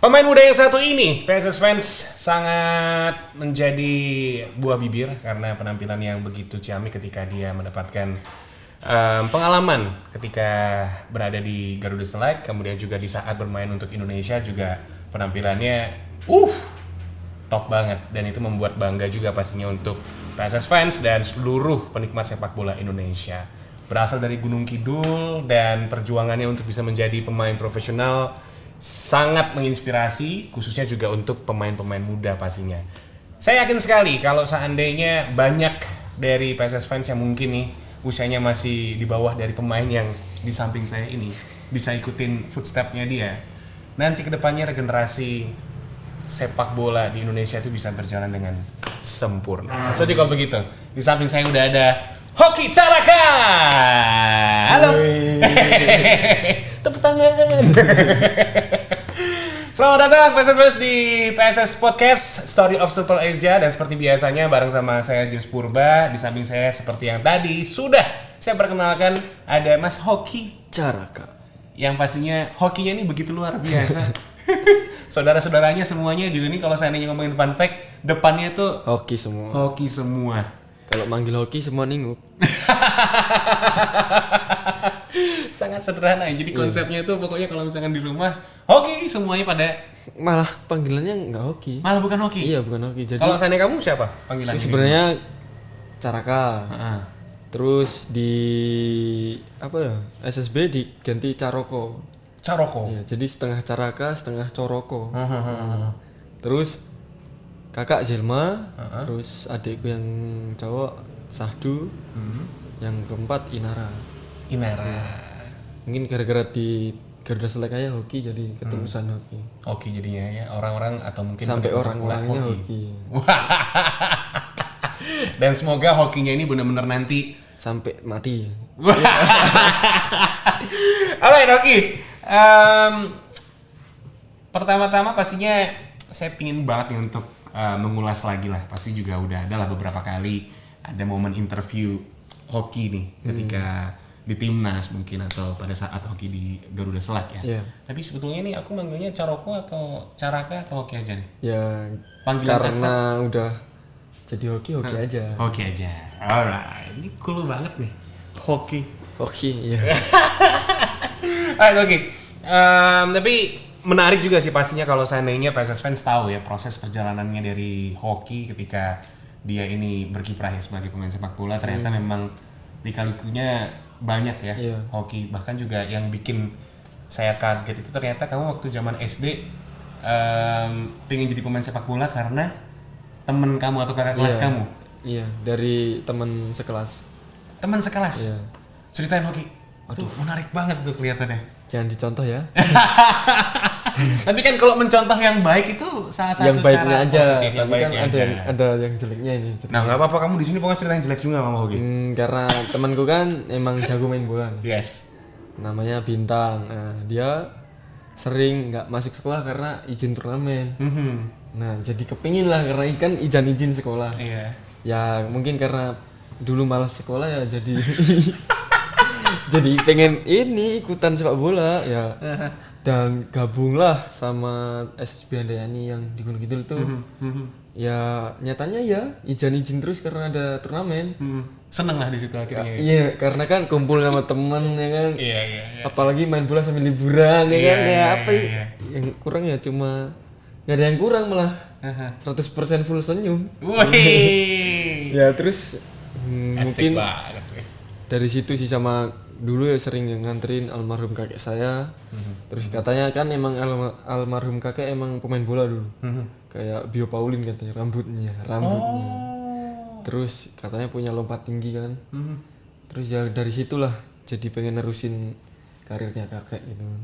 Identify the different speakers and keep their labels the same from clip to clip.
Speaker 1: Pemain muda yang satu ini, PSS fans sangat menjadi buah bibir karena penampilan yang begitu ciamik ketika dia mendapatkan em, pengalaman ketika berada di Garuda Select, kemudian juga di saat bermain untuk Indonesia juga penampilannya, uh, top banget. Dan itu membuat bangga juga pastinya untuk PSS fans dan seluruh penikmat sepak bola Indonesia. Berasal dari Gunung Kidul dan perjuangannya untuk bisa menjadi pemain profesional sangat menginspirasi khususnya juga untuk pemain-pemain muda pastinya. Saya yakin sekali kalau seandainya banyak dari PSS fans yang mungkin nih usianya masih di bawah dari pemain yang di samping saya ini bisa ikutin footstepnya dia. Nanti ke depannya regenerasi sepak bola di Indonesia itu bisa berjalan dengan sempurna. So, jadi kalau begitu, di samping saya udah ada Hoki Caraka. Halo. Tepuk tangan. Selamat datang PSS di PSS Podcast Story of Super Asia dan seperti biasanya bareng sama saya James Purba di samping saya seperti yang tadi sudah saya perkenalkan ada Mas Hoki
Speaker 2: cara kak
Speaker 1: yang pastinya hokinya ini begitu luar biasa. Saudara-saudaranya semuanya juga nih kalau saya ngomongin fun fact depannya tuh
Speaker 2: hoki semua
Speaker 1: hoki semua.
Speaker 2: kalau manggil hoki semua ninguk
Speaker 1: Sangat sederhana ya. Jadi konsepnya itu pokoknya kalau misalkan di rumah hoki semuanya pada
Speaker 2: malah panggilannya nggak hoki
Speaker 1: malah bukan hoki.
Speaker 2: iya bukan hoki jadi
Speaker 1: Kalau seandainya kamu siapa panggilan
Speaker 2: ini sebenarnya caraka
Speaker 1: Heeh.
Speaker 2: terus di apa ya SSB diganti caroko
Speaker 1: Caroko.
Speaker 2: ya, jadi setengah caraka setengah coroko
Speaker 1: Hahaha.
Speaker 2: terus kakak Zelma terus adikku yang cowok Sahdu
Speaker 1: Hmm.
Speaker 2: yang keempat Inara
Speaker 1: Inara.
Speaker 2: mungkin gara-gara di Garuda Select aja hoki jadi keterusan hoki
Speaker 1: Hoki jadinya ya orang-orang atau mungkin
Speaker 2: sampai orang-orangnya
Speaker 1: bola
Speaker 2: hoki.
Speaker 1: Dan semoga hokinya ini benar-benar nanti
Speaker 2: sampai mati
Speaker 1: Alright, Oki. Em, pertama-tama pastinya saya pingin banget nih untuk eh, mengulas lagi lah. Pasti juga udah ada lah beberapa kali ada momen interview hoki nih ketika di timnas mungkin atau pada saat hoki di Garuda Selak ya.
Speaker 2: Iya.
Speaker 1: Tapi sebetulnya nih aku manggilnya Caroko atau Caraka atau hoki aja nih?
Speaker 2: ya
Speaker 1: Panggilan
Speaker 2: karena udah jadi hoki hoki aja
Speaker 1: Hoki aja. Alright, ini cool banget nih. Hoki.
Speaker 2: hoki ya
Speaker 1: Alright, oke. Em, tapi menarik juga sih pastinya kalau seandainya PSS fans tahu ya proses perjalanannya dari hoki ketika dia ini berkiprah ya sebagai pemain sepak bola ternyata memang lika-likunya banyak ya
Speaker 2: Iya.
Speaker 1: hoki. Bahkan juga yang bikin saya kaget itu ternyata kamu waktu zaman SD em, pengen jadi pemain sepak bola karena temen kamu atau kakak kelas
Speaker 2: Iya.
Speaker 1: kamu?
Speaker 2: Iya dari teman sekelas.
Speaker 1: Teman sekelas?
Speaker 2: Iya.
Speaker 1: ceritain hoki. Aduh. menarik banget tuh kelihatannya.
Speaker 2: Jangan dicontoh ya
Speaker 1: Tapi kan kalau mencontoh yang baik itu salah satu
Speaker 2: yang baiknya
Speaker 1: cara
Speaker 2: aja
Speaker 1: positif, yang
Speaker 2: kan
Speaker 1: baiknya
Speaker 2: ada
Speaker 1: aja.
Speaker 2: yang ada yang jeleknya ini
Speaker 1: Nah nggak apa-apa kamu di sini pokoknya cerita yang jelek juga sama Hoki.
Speaker 2: Hmm, karena temanku kan emang jago main bola
Speaker 1: Yes.
Speaker 2: namanya Bintang nah, dia sering nggak masuk sekolah karena izin turnamen
Speaker 1: Mhm.
Speaker 2: nah jadi kepingin lah karena kan izin-izin sekolah
Speaker 1: Iya.
Speaker 2: ya mungkin karena dulu malas sekolah ya jadi jadi pengen ini ikutan sepak bola ya dan gabunglah sama SSB Handayani yang di Gunung Kidul itu
Speaker 1: Mhm.
Speaker 2: ya nyatanya ya izin-izin terus karena ada turnamen
Speaker 1: Mhm. Seneng lah di situ akhirnya.
Speaker 2: iya karena kan kumpul sama temen ya kan
Speaker 1: Iya iya. iya.
Speaker 2: apalagi main bola sambil liburan ya
Speaker 1: Iya,
Speaker 2: kan ya
Speaker 1: iya,
Speaker 2: apa
Speaker 1: iya,
Speaker 2: ya?
Speaker 1: iya.
Speaker 2: yang kurang ya cuma nggak ada yang kurang malah
Speaker 1: Haha.
Speaker 2: 100% full senyum
Speaker 1: Wih.
Speaker 2: ya terus hmm,
Speaker 1: Asik
Speaker 2: mungkin
Speaker 1: banget.
Speaker 2: dari situ sih sama dulu ya sering nganterin almarhum kakek saya
Speaker 1: Mhm.
Speaker 2: terus katanya kan emang alma- almarhum kakek emang pemain bola dulu
Speaker 1: Mhm.
Speaker 2: kayak Bio Paulin katanya rambutnya rambutnya
Speaker 1: Oh.
Speaker 2: terus katanya punya lompat tinggi kan
Speaker 1: Mhm.
Speaker 2: terus ya dari situlah jadi pengen nerusin karirnya kakek gitu kan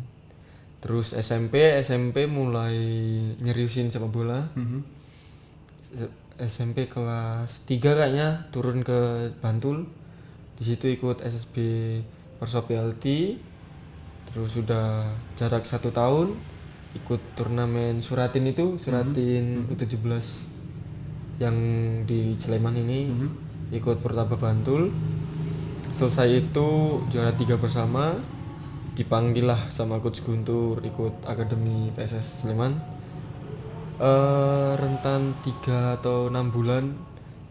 Speaker 2: terus SMP SMP mulai nyeriusin sepak bola. S- SMP kelas 3 kayaknya turun ke Bantul di situ ikut SSB Persop PLT terus sudah jarak satu tahun ikut turnamen Suratin itu Suratin U17 yang di Sleman ini ikut Pertaba Bantul. Selesai itu juara tiga bersama dipanggil lah sama coach Guntur ikut akademi PSS Sleman. Eh rentan 3 atau enam bulan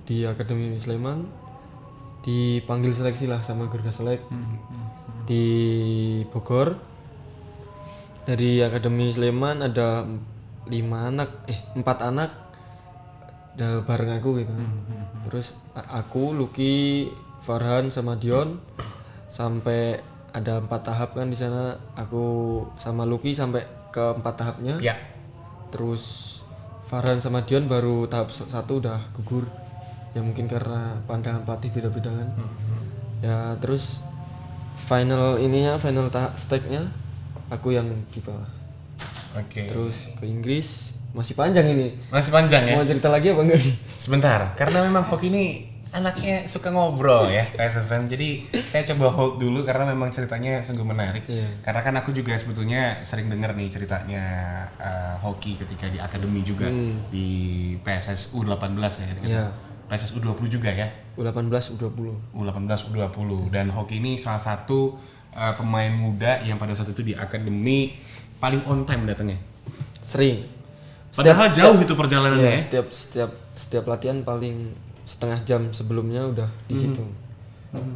Speaker 2: di akademi Sleman dipanggil seleksi lah sama Garuda Selek di Bogor. Dari akademi Sleman ada lima anak eh empat anak ada bareng aku gitu. Terus a- aku Lucky Farhan sama Dion sampai ada empat tahap kan di sana. Aku sama Lucky sampai ke empat tahapnya.
Speaker 1: Ya.
Speaker 2: terus Farhan sama Dion baru tahap satu udah gugur. Ya mungkin karena pandangan pelatih beda-beda kan. Ya terus final ininya final tahap aku yang di bawah
Speaker 1: Oke.
Speaker 2: terus ke Inggris masih panjang ini
Speaker 1: Masih panjang ya?
Speaker 2: mau cerita lagi apa enggak
Speaker 1: Sebentar, karena memang Hoki ini anaknya suka ngobrol ya, PSS Fans. Jadi saya coba hold dulu karena memang ceritanya sungguh menarik.
Speaker 2: Iya.
Speaker 1: Karena kan aku juga sebetulnya sering dengar nih ceritanya eh, Hoki ketika di akademi juga di PSS U18 ya. ketika-
Speaker 2: Iya.
Speaker 1: PSS U20 juga ya.
Speaker 2: U18 U20
Speaker 1: U18 U20 dan Hoki ini salah satu eh, pemain muda yang pada saat itu di akademi paling on time datangnya.
Speaker 2: sering
Speaker 1: Padahal
Speaker 2: Setiap-
Speaker 1: jauh
Speaker 2: setiap-
Speaker 1: itu perjalanannya
Speaker 2: Iya,
Speaker 1: ya.
Speaker 2: setiap setiap setiap latihan paling setengah jam sebelumnya udah di situ.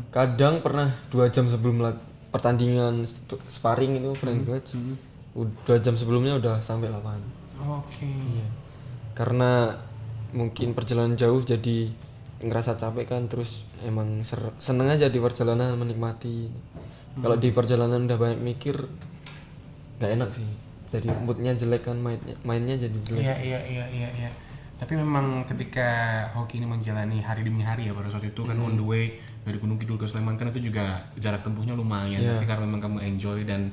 Speaker 2: Kadang pernah dua jam sebelum pertandingan sparring itu friend match, u- dua jam sebelumnya udah sampai lapangan.
Speaker 1: Oke.
Speaker 2: Iya. Karena mungkin perjalanan jauh jadi ngerasa capek kan terus emang ser- seneng aja di perjalanan menikmati. Kalau di perjalanan udah banyak mikir nggak enak sih. Jadi moodnya jelek kan mainnya, mainnya jadi jelek.
Speaker 1: Iya iya iya iya iya. Tapi memang ketika hoki ini menjalani hari demi hari ya pada saat itu kan on the way dari Gunung Kidul ke Sleman kan itu juga jarak tempuhnya lumayan.
Speaker 2: Iya.
Speaker 1: Tapi karena memang kamu enjoy dan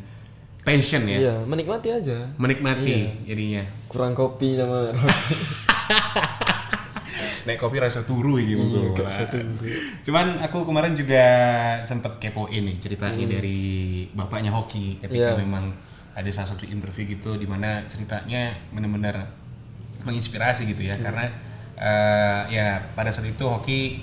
Speaker 1: passion ya,
Speaker 2: Iya, menikmati aja.
Speaker 1: menikmati jadinya.
Speaker 2: Kurang kopi sama
Speaker 1: Naik kopi rasa turu gitu.
Speaker 2: Iya, gak bisa tunggu.
Speaker 1: Cuman aku kemarin juga sempet kepoin nih ceritanya dari bapaknya hoki ketika
Speaker 2: Hmm. Iya.
Speaker 1: memang ada salah satu interview gitu di mana ceritanya benar-benar menginspirasi gitu ya
Speaker 2: Hmm.
Speaker 1: karena eh, ya pada saat itu hoki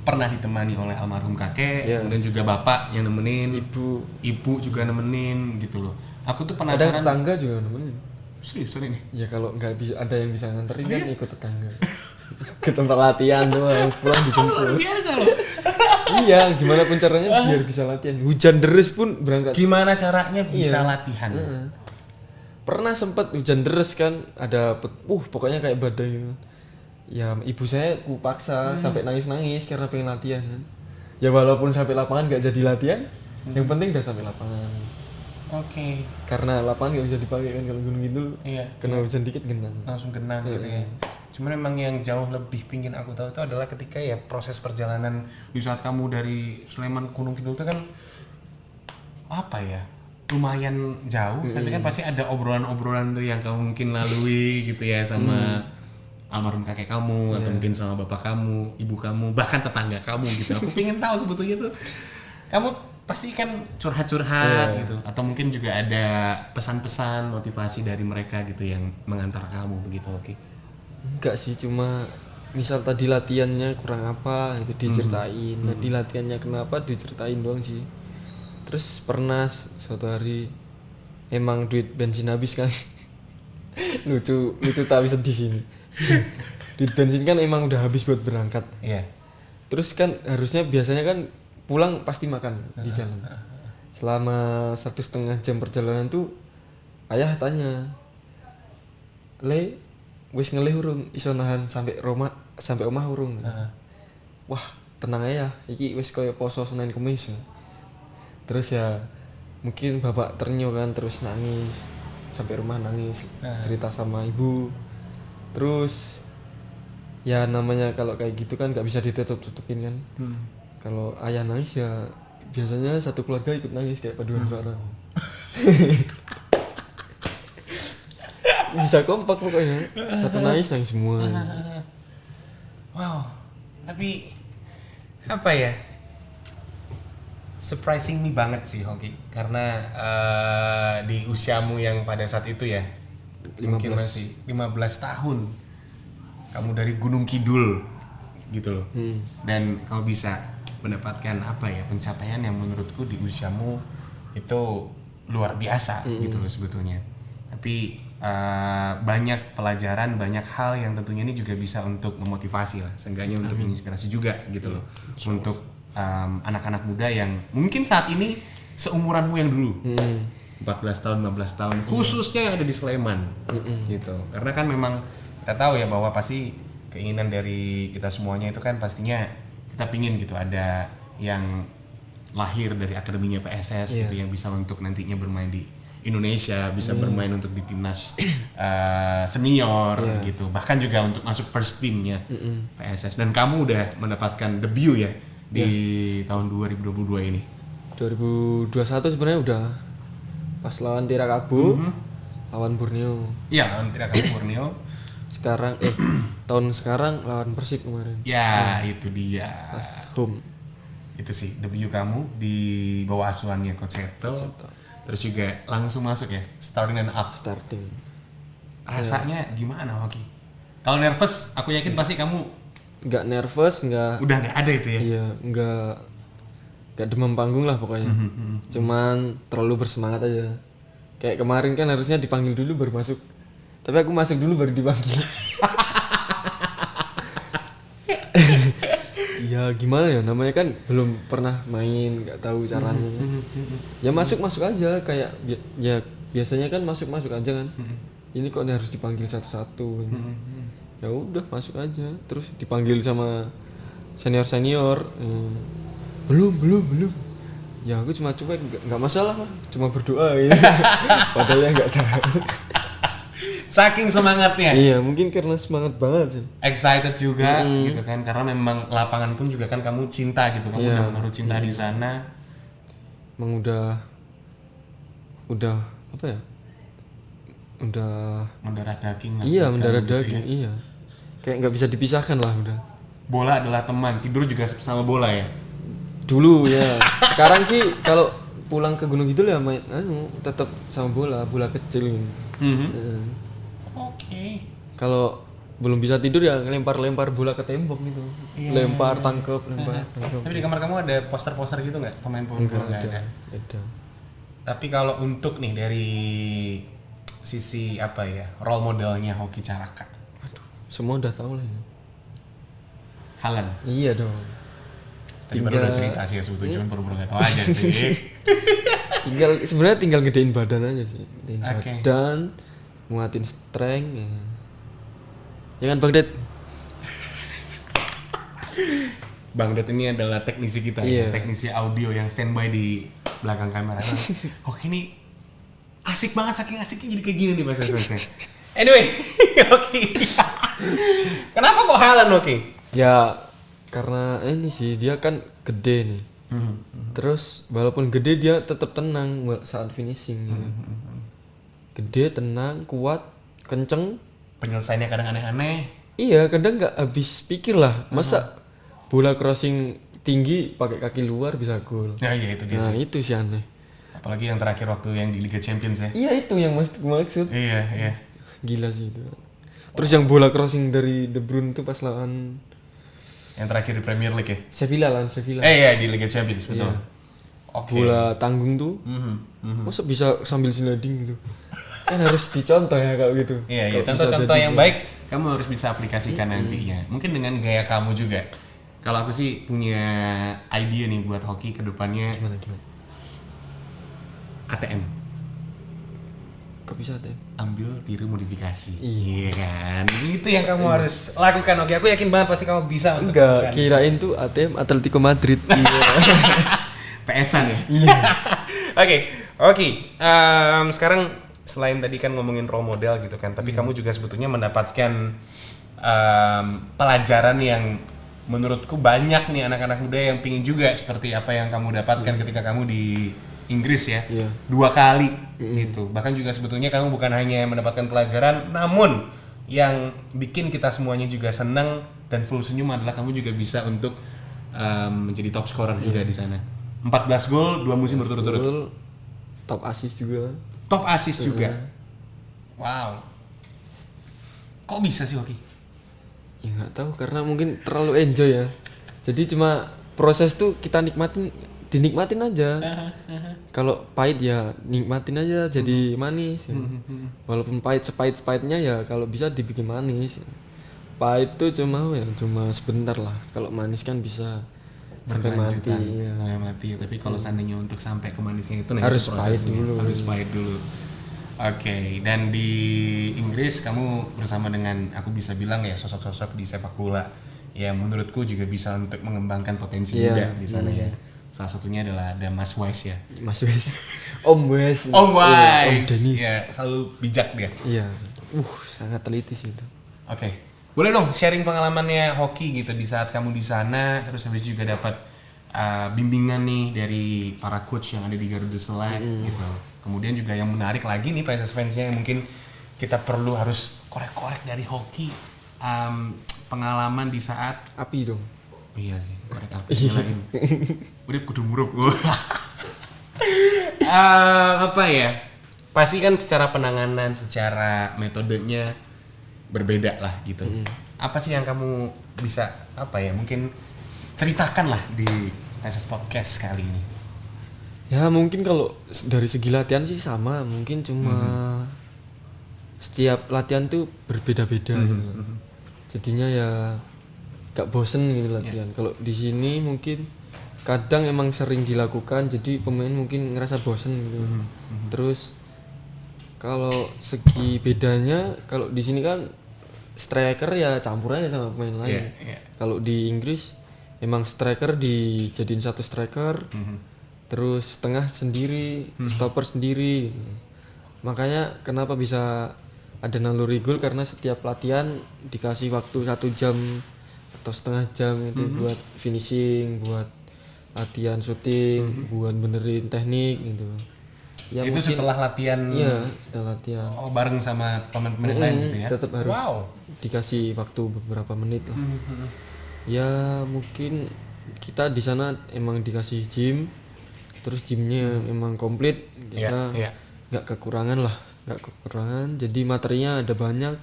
Speaker 1: pernah ditemani oleh almarhum kakek
Speaker 2: Iya.
Speaker 1: kemudian juga bapak yang nemenin
Speaker 2: ibu.
Speaker 1: ibu juga nemenin gitu loh aku tuh penasaran
Speaker 2: tetangga juga nemenin.
Speaker 1: serius ini
Speaker 2: Ya kalau nggak bisa ada yang bisa nganterin
Speaker 1: Oh,
Speaker 2: kan
Speaker 1: iya?
Speaker 2: ikut tetangga. Ke tempat latihan doang, pulang dijemput.
Speaker 1: biasa loh
Speaker 2: iya, gimana pun caranya biar bisa latihan. Hujan deras pun berangkat.
Speaker 1: gimana caranya bisa
Speaker 2: Iya.
Speaker 1: latihan.
Speaker 2: Pernah sempat hujan deras kan, ada uh pokoknya kayak badai. Ya ibu saya ku paksa sampai nangis-nangis karena pengen latihan. Ya walaupun sampai lapangan nggak jadi latihan, yang penting udah sampai lapangan.
Speaker 1: Oke.
Speaker 2: Karena lapangan nggak bisa dipakai kan kalau gunung gitu.
Speaker 1: iya
Speaker 2: Kena hujan dikit genang.
Speaker 1: langsung kenang gitu ya. Cuman memang yang jauh lebih pingin aku tahu itu adalah ketika ya proses perjalanan di saat kamu dari Sleman ke Gunung Kidul itu kan apa ya lumayan jauh. Tapi kan pasti ada obrolan-obrolan tuh yang kamu mungkin lalui gitu ya sama almarhum kakek kamu atau mungkin sama bapak kamu ibu kamu bahkan tetangga kamu gitu. Aku pingin tahu sebetulnya tuh kamu pasti kan curhat-curhat gitu atau mungkin juga ada pesan-pesan motivasi dari mereka gitu yang mengantar kamu begitu oke
Speaker 2: Enggak sih, cuma misal tadi latihannya kurang apa itu diceritain. Nah, di latihannya kenapa diceritain doang sih. Terus pernah suatu hari emang duit bensin habis kan. lucu lucu tapi sedih sini. duit bensin kan emang udah habis buat berangkat.
Speaker 1: iya
Speaker 2: Terus kan harusnya biasanya kan pulang pasti makan di jalan. Selama satu setengah jam perjalanan tuh ayah tanya, Le, wis ngelih urung iso nahan sampai Roma sampai omah urung. Wah, tenang aja, iki wis koyo poso Senin Kamis. ya. Terus ya mungkin bapak ternyo kan terus nangis sampai rumah nangis cerita sama ibu. Terus ya namanya kalau kayak gitu kan nggak bisa ditutup tutupin kan kalau ayah nangis ya biasanya satu keluarga ikut nangis kayak paduan suara. Bisa kompak pokoknya. Satu nangis nangis semua.
Speaker 1: Wow tapi apa ya? Surprising me banget sih Hoki. Karena eh, di usiamu yang pada saat itu ya mungkin
Speaker 2: 15.
Speaker 1: masih 15 tahun kamu dari Gunung Kidul gitu loh.
Speaker 2: Hmm.
Speaker 1: dan kamu bisa mendapatkan apa ya pencapaian yang menurutku di usiamu itu luar biasa gitu loh sebetulnya. Tapi eh, banyak pelajaran, banyak hal yang tentunya ini juga bisa untuk memotivasi lah, seenggaknya untuk menginspirasi juga gitu loh, untuk em, anak-anak muda yang mungkin saat ini seumuranmu yang dulu.
Speaker 2: Hmm.
Speaker 1: 14 tahun, 15 tahun, khususnya yang ada di Sleman, gitu. Karena kan memang kita tahu ya bahwa pasti keinginan dari kita semuanya itu kan pastinya kita pingin gitu ada yang lahir dari akademinya PSS
Speaker 2: Iya.
Speaker 1: gitu yang bisa untuk nantinya bermain di Indonesia, bisa bermain untuk di timnas eh, senior gitu, bahkan juga untuk masuk first teamnya PSS. Dan kamu udah mendapatkan debut ya di tahun 2022 ini.
Speaker 2: 2021 sebenarnya udah pas lawan Tirakabu lawan Borneo
Speaker 1: Iya, lawan Tirakat Borneo.
Speaker 2: Sekarang eh tahun sekarang lawan Persib kemarin
Speaker 1: Ya, itu dia.
Speaker 2: pas home
Speaker 1: Itu sih debut kamu di bawah asuhannya Coach Seto. Terus juga langsung masuk ya, starting and up.
Speaker 2: starting
Speaker 1: Rasanya gimana Hoki? Kalau nervous, aku yakin pasti kamu
Speaker 2: nggak nervous nggak
Speaker 1: udah nggak ada itu ya.
Speaker 2: iya nggak nggak demam panggung lah pokoknya cuman terlalu bersemangat aja kayak kemarin kan harusnya dipanggil dulu baru masuk tapi aku masuk dulu baru dipanggil. Ya gimana ya? Namanya kan belum pernah main nggak tahu caranya. Ya masuk masuk aja kayak bi- ya biasanya kan masuk masuk aja kan. Ini kok harus dipanggil satu-satu ya udah masuk aja. Terus dipanggil sama senior senior belum belum belum. Ya aku cuma cuek nggak masalah lah cuma berdoa ya. Padahal ya nggak tahu
Speaker 1: Saking semangatnya.
Speaker 2: iya mungkin karena semangat banget sih.
Speaker 1: Excited juga gitu kan. Karena memang lapangan pun juga kan kamu cinta gitu. Kamu
Speaker 2: Iya.
Speaker 1: udah menaruh cinta di sana.
Speaker 2: Emang udah udah apa ya? Udah
Speaker 1: mendarah daging lah
Speaker 2: iya mendarah
Speaker 1: gitu ya.
Speaker 2: daging iya. Kayak nggak bisa dipisahkan lah udah.
Speaker 1: Bola adalah teman. Tidur juga sama bola ya?
Speaker 2: Dulu ya. Sekarang sih kalau pulang ke Gunung Kidul ya main anu tetap sama bola bola kecil. Gitu.
Speaker 1: Mhm.
Speaker 2: Eh,
Speaker 1: oke
Speaker 2: kalau belum bisa tidur ya lempar-lempar bola ke tembok gitu.
Speaker 1: Iya.
Speaker 2: lempar tangkep lempar tangkep.
Speaker 1: Tapi di kamar kamu ada poster-poster gitu nggak? Pemain-pemain bola nggak ada?
Speaker 2: ada
Speaker 1: tapi kalau untuk nih dari sisi apa ya role modelnya Hoki Caraka.
Speaker 2: Semua udah tahu lah ya.
Speaker 1: Halan
Speaker 2: iya dong.
Speaker 1: Tadi baru udah cerita sih ya sebetulnya cuma baru-baru nggak tahu aja sih.
Speaker 2: Tinggal sebenarnya tinggal gedein badan aja sih. Gedein
Speaker 1: Oke.
Speaker 2: badan nguatin strength ya. ya kan bang Ded
Speaker 1: Bang Det ini adalah teknisi kita ya,
Speaker 2: Iya.
Speaker 1: teknisi audio yang standby di belakang kamera. Oke ini asik banget saking asiknya jadi kayak gini nih bahasa Indonesia. Anyway, oke. Kenapa kok Halan oke?
Speaker 2: ya karena ini sih dia kan gede nih terus walaupun gede dia tetap tenang saat finishing gitu. Gede tenang kuat kenceng
Speaker 1: Penyelesaiannya kadang aneh-aneh.
Speaker 2: iya kadang nggak habis pikir lah masa bola crossing tinggi pakai kaki luar bisa gol
Speaker 1: Ya iya itu dia
Speaker 2: nah
Speaker 1: sih.
Speaker 2: itu sih aneh
Speaker 1: Apalagi yang terakhir waktu yang di Liga Champions ya.
Speaker 2: iya itu yang maksud maksud
Speaker 1: Iya iya.
Speaker 2: gila sih itu terus yang bola crossing dari De Bruyne tuh pas lawan
Speaker 1: Yang terakhir di Premier League ya.
Speaker 2: Sevilla lawan Sevilla
Speaker 1: Eh iya di Liga Champions betul.
Speaker 2: Iya.
Speaker 1: Oke.
Speaker 2: bola tanggung tuh
Speaker 1: Mhm, mhm.
Speaker 2: masa bisa sambil sliding gitu kan harus dicontoh ya kalau gitu
Speaker 1: Iya, iya. Contoh-contoh yang
Speaker 2: gol.
Speaker 1: baik kamu harus bisa aplikasikan nantinya. Mungkin dengan gaya kamu juga. Kalau aku sih punya ide nih buat hoki ke depannya
Speaker 2: gimana gimana
Speaker 1: ATM.
Speaker 2: kok bisa teh
Speaker 1: Ambil tiru modifikasi.
Speaker 2: Iya.
Speaker 1: kan? Itu yang kamu harus lakukan. Oke, aku yakin banget pasti kamu bisa
Speaker 2: enggak kirain tuh ATM Atletico Madrid iya
Speaker 1: PS-an ya?
Speaker 2: iya
Speaker 1: Oke, oke. Em, sekarang selain tadi kan ngomongin role model gitu kan, tapi kamu juga sebetulnya mendapatkan em, pelajaran yang menurutku banyak nih anak-anak muda yang pingin juga seperti apa yang kamu dapatkan ketika kamu di Inggris ya,
Speaker 2: Iya.
Speaker 1: dua kali gitu. Bahkan juga sebetulnya kamu bukan hanya mendapatkan pelajaran, namun yang bikin kita semuanya juga senang dan full senyum adalah kamu juga bisa untuk em, menjadi top scorer juga di sana. 14 gol dua musim berturut-turut.
Speaker 2: Top assist juga.
Speaker 1: Top assist juga. Wow. Kok bisa sih Hoki?
Speaker 2: ya nggak tahu karena mungkin terlalu enjoy ya. Jadi cuma proses tuh kita nikmatin dinikmatin aja. Kalau pahit ya nikmatin aja jadi manis. Ya. walaupun pahit sepahit sepahitnya ya kalau bisa dibikin manis. Pahit tuh cuma ya cuma sebentar lah. Kalau manis kan bisa sampai mati
Speaker 1: Berkelanjutan,
Speaker 2: ya.
Speaker 1: sampai mati. Tapi kalau seandainya untuk sampai ke manisnya itu
Speaker 2: Harus
Speaker 1: itu
Speaker 2: pahit dulu.
Speaker 1: harus pahit dulu. Oke dan di Inggris kamu bersama dengan aku bisa bilang ya sosok-sosok di sepak bola. Ya menurutku juga bisa untuk mengembangkan potensi
Speaker 2: Iya,
Speaker 1: muda di sana ya. Salah satunya adalah ada Mas Wise ya.
Speaker 2: Mas Wes Om Wes
Speaker 1: Om
Speaker 2: Iya, Om
Speaker 1: Wise.
Speaker 2: Denis
Speaker 1: ya selalu bijak dia.
Speaker 2: Iya. Uh sangat teliti sih itu.
Speaker 1: Oke, boleh dong sharing pengalamannya hoki gitu di saat kamu di sana, terus habis juga dapat uh, bimbingan nih dari para coach yang ada di Garuda Select gitu. Kemudian juga yang menarik lagi nih PSS fansnya yang mungkin kita perlu harus korek-korek dari hoki um, pengalaman di saat
Speaker 2: api dong
Speaker 1: oh iya sih, korek apa nyalain. Udah kudu murup gua. Eh, apa ya? Pasti kan secara penanganan, secara metodenya berbeda lah gitu. Apa sih yang kamu bisa apa ya? Mungkin ceritakan lah di SS Podcast kali ini.
Speaker 2: ya mungkin kalau dari segi latihan sih sama mungkin cuma setiap latihan tuh berbeda-beda gitu loh. jadinya ya gak bosen gitu latihan kalau di sini mungkin kadang emang sering dilakukan jadi pemain mungkin ngerasa bosen gitu terus kalau segi bedanya kalau di sini kan striker ya campur aja sama pemain lain.
Speaker 1: Iya, iya.
Speaker 2: kalau di Inggris emang striker dijadiin satu striker terus tengah sendiri stopper sendiri. Makanya kenapa bisa ada naluri gol? Karena setiap latihan dikasih waktu satu jam atau setengah jam itu buat finishing buat latihan syuting buat benerin teknik gitu ya
Speaker 1: itu
Speaker 2: mungkin
Speaker 1: setelah latihan
Speaker 2: iya setelah latihan
Speaker 1: oh bareng sama pemain-pemain lain gitu ya.
Speaker 2: tetap harus
Speaker 1: Wow.
Speaker 2: dikasih waktu beberapa menit lah ya mungkin kita di sana emang dikasih gym terus gymnya emang komplit
Speaker 1: Iya,
Speaker 2: kita
Speaker 1: iya.
Speaker 2: nggak kekurangan lah nggak kekurangan jadi materinya ada banyak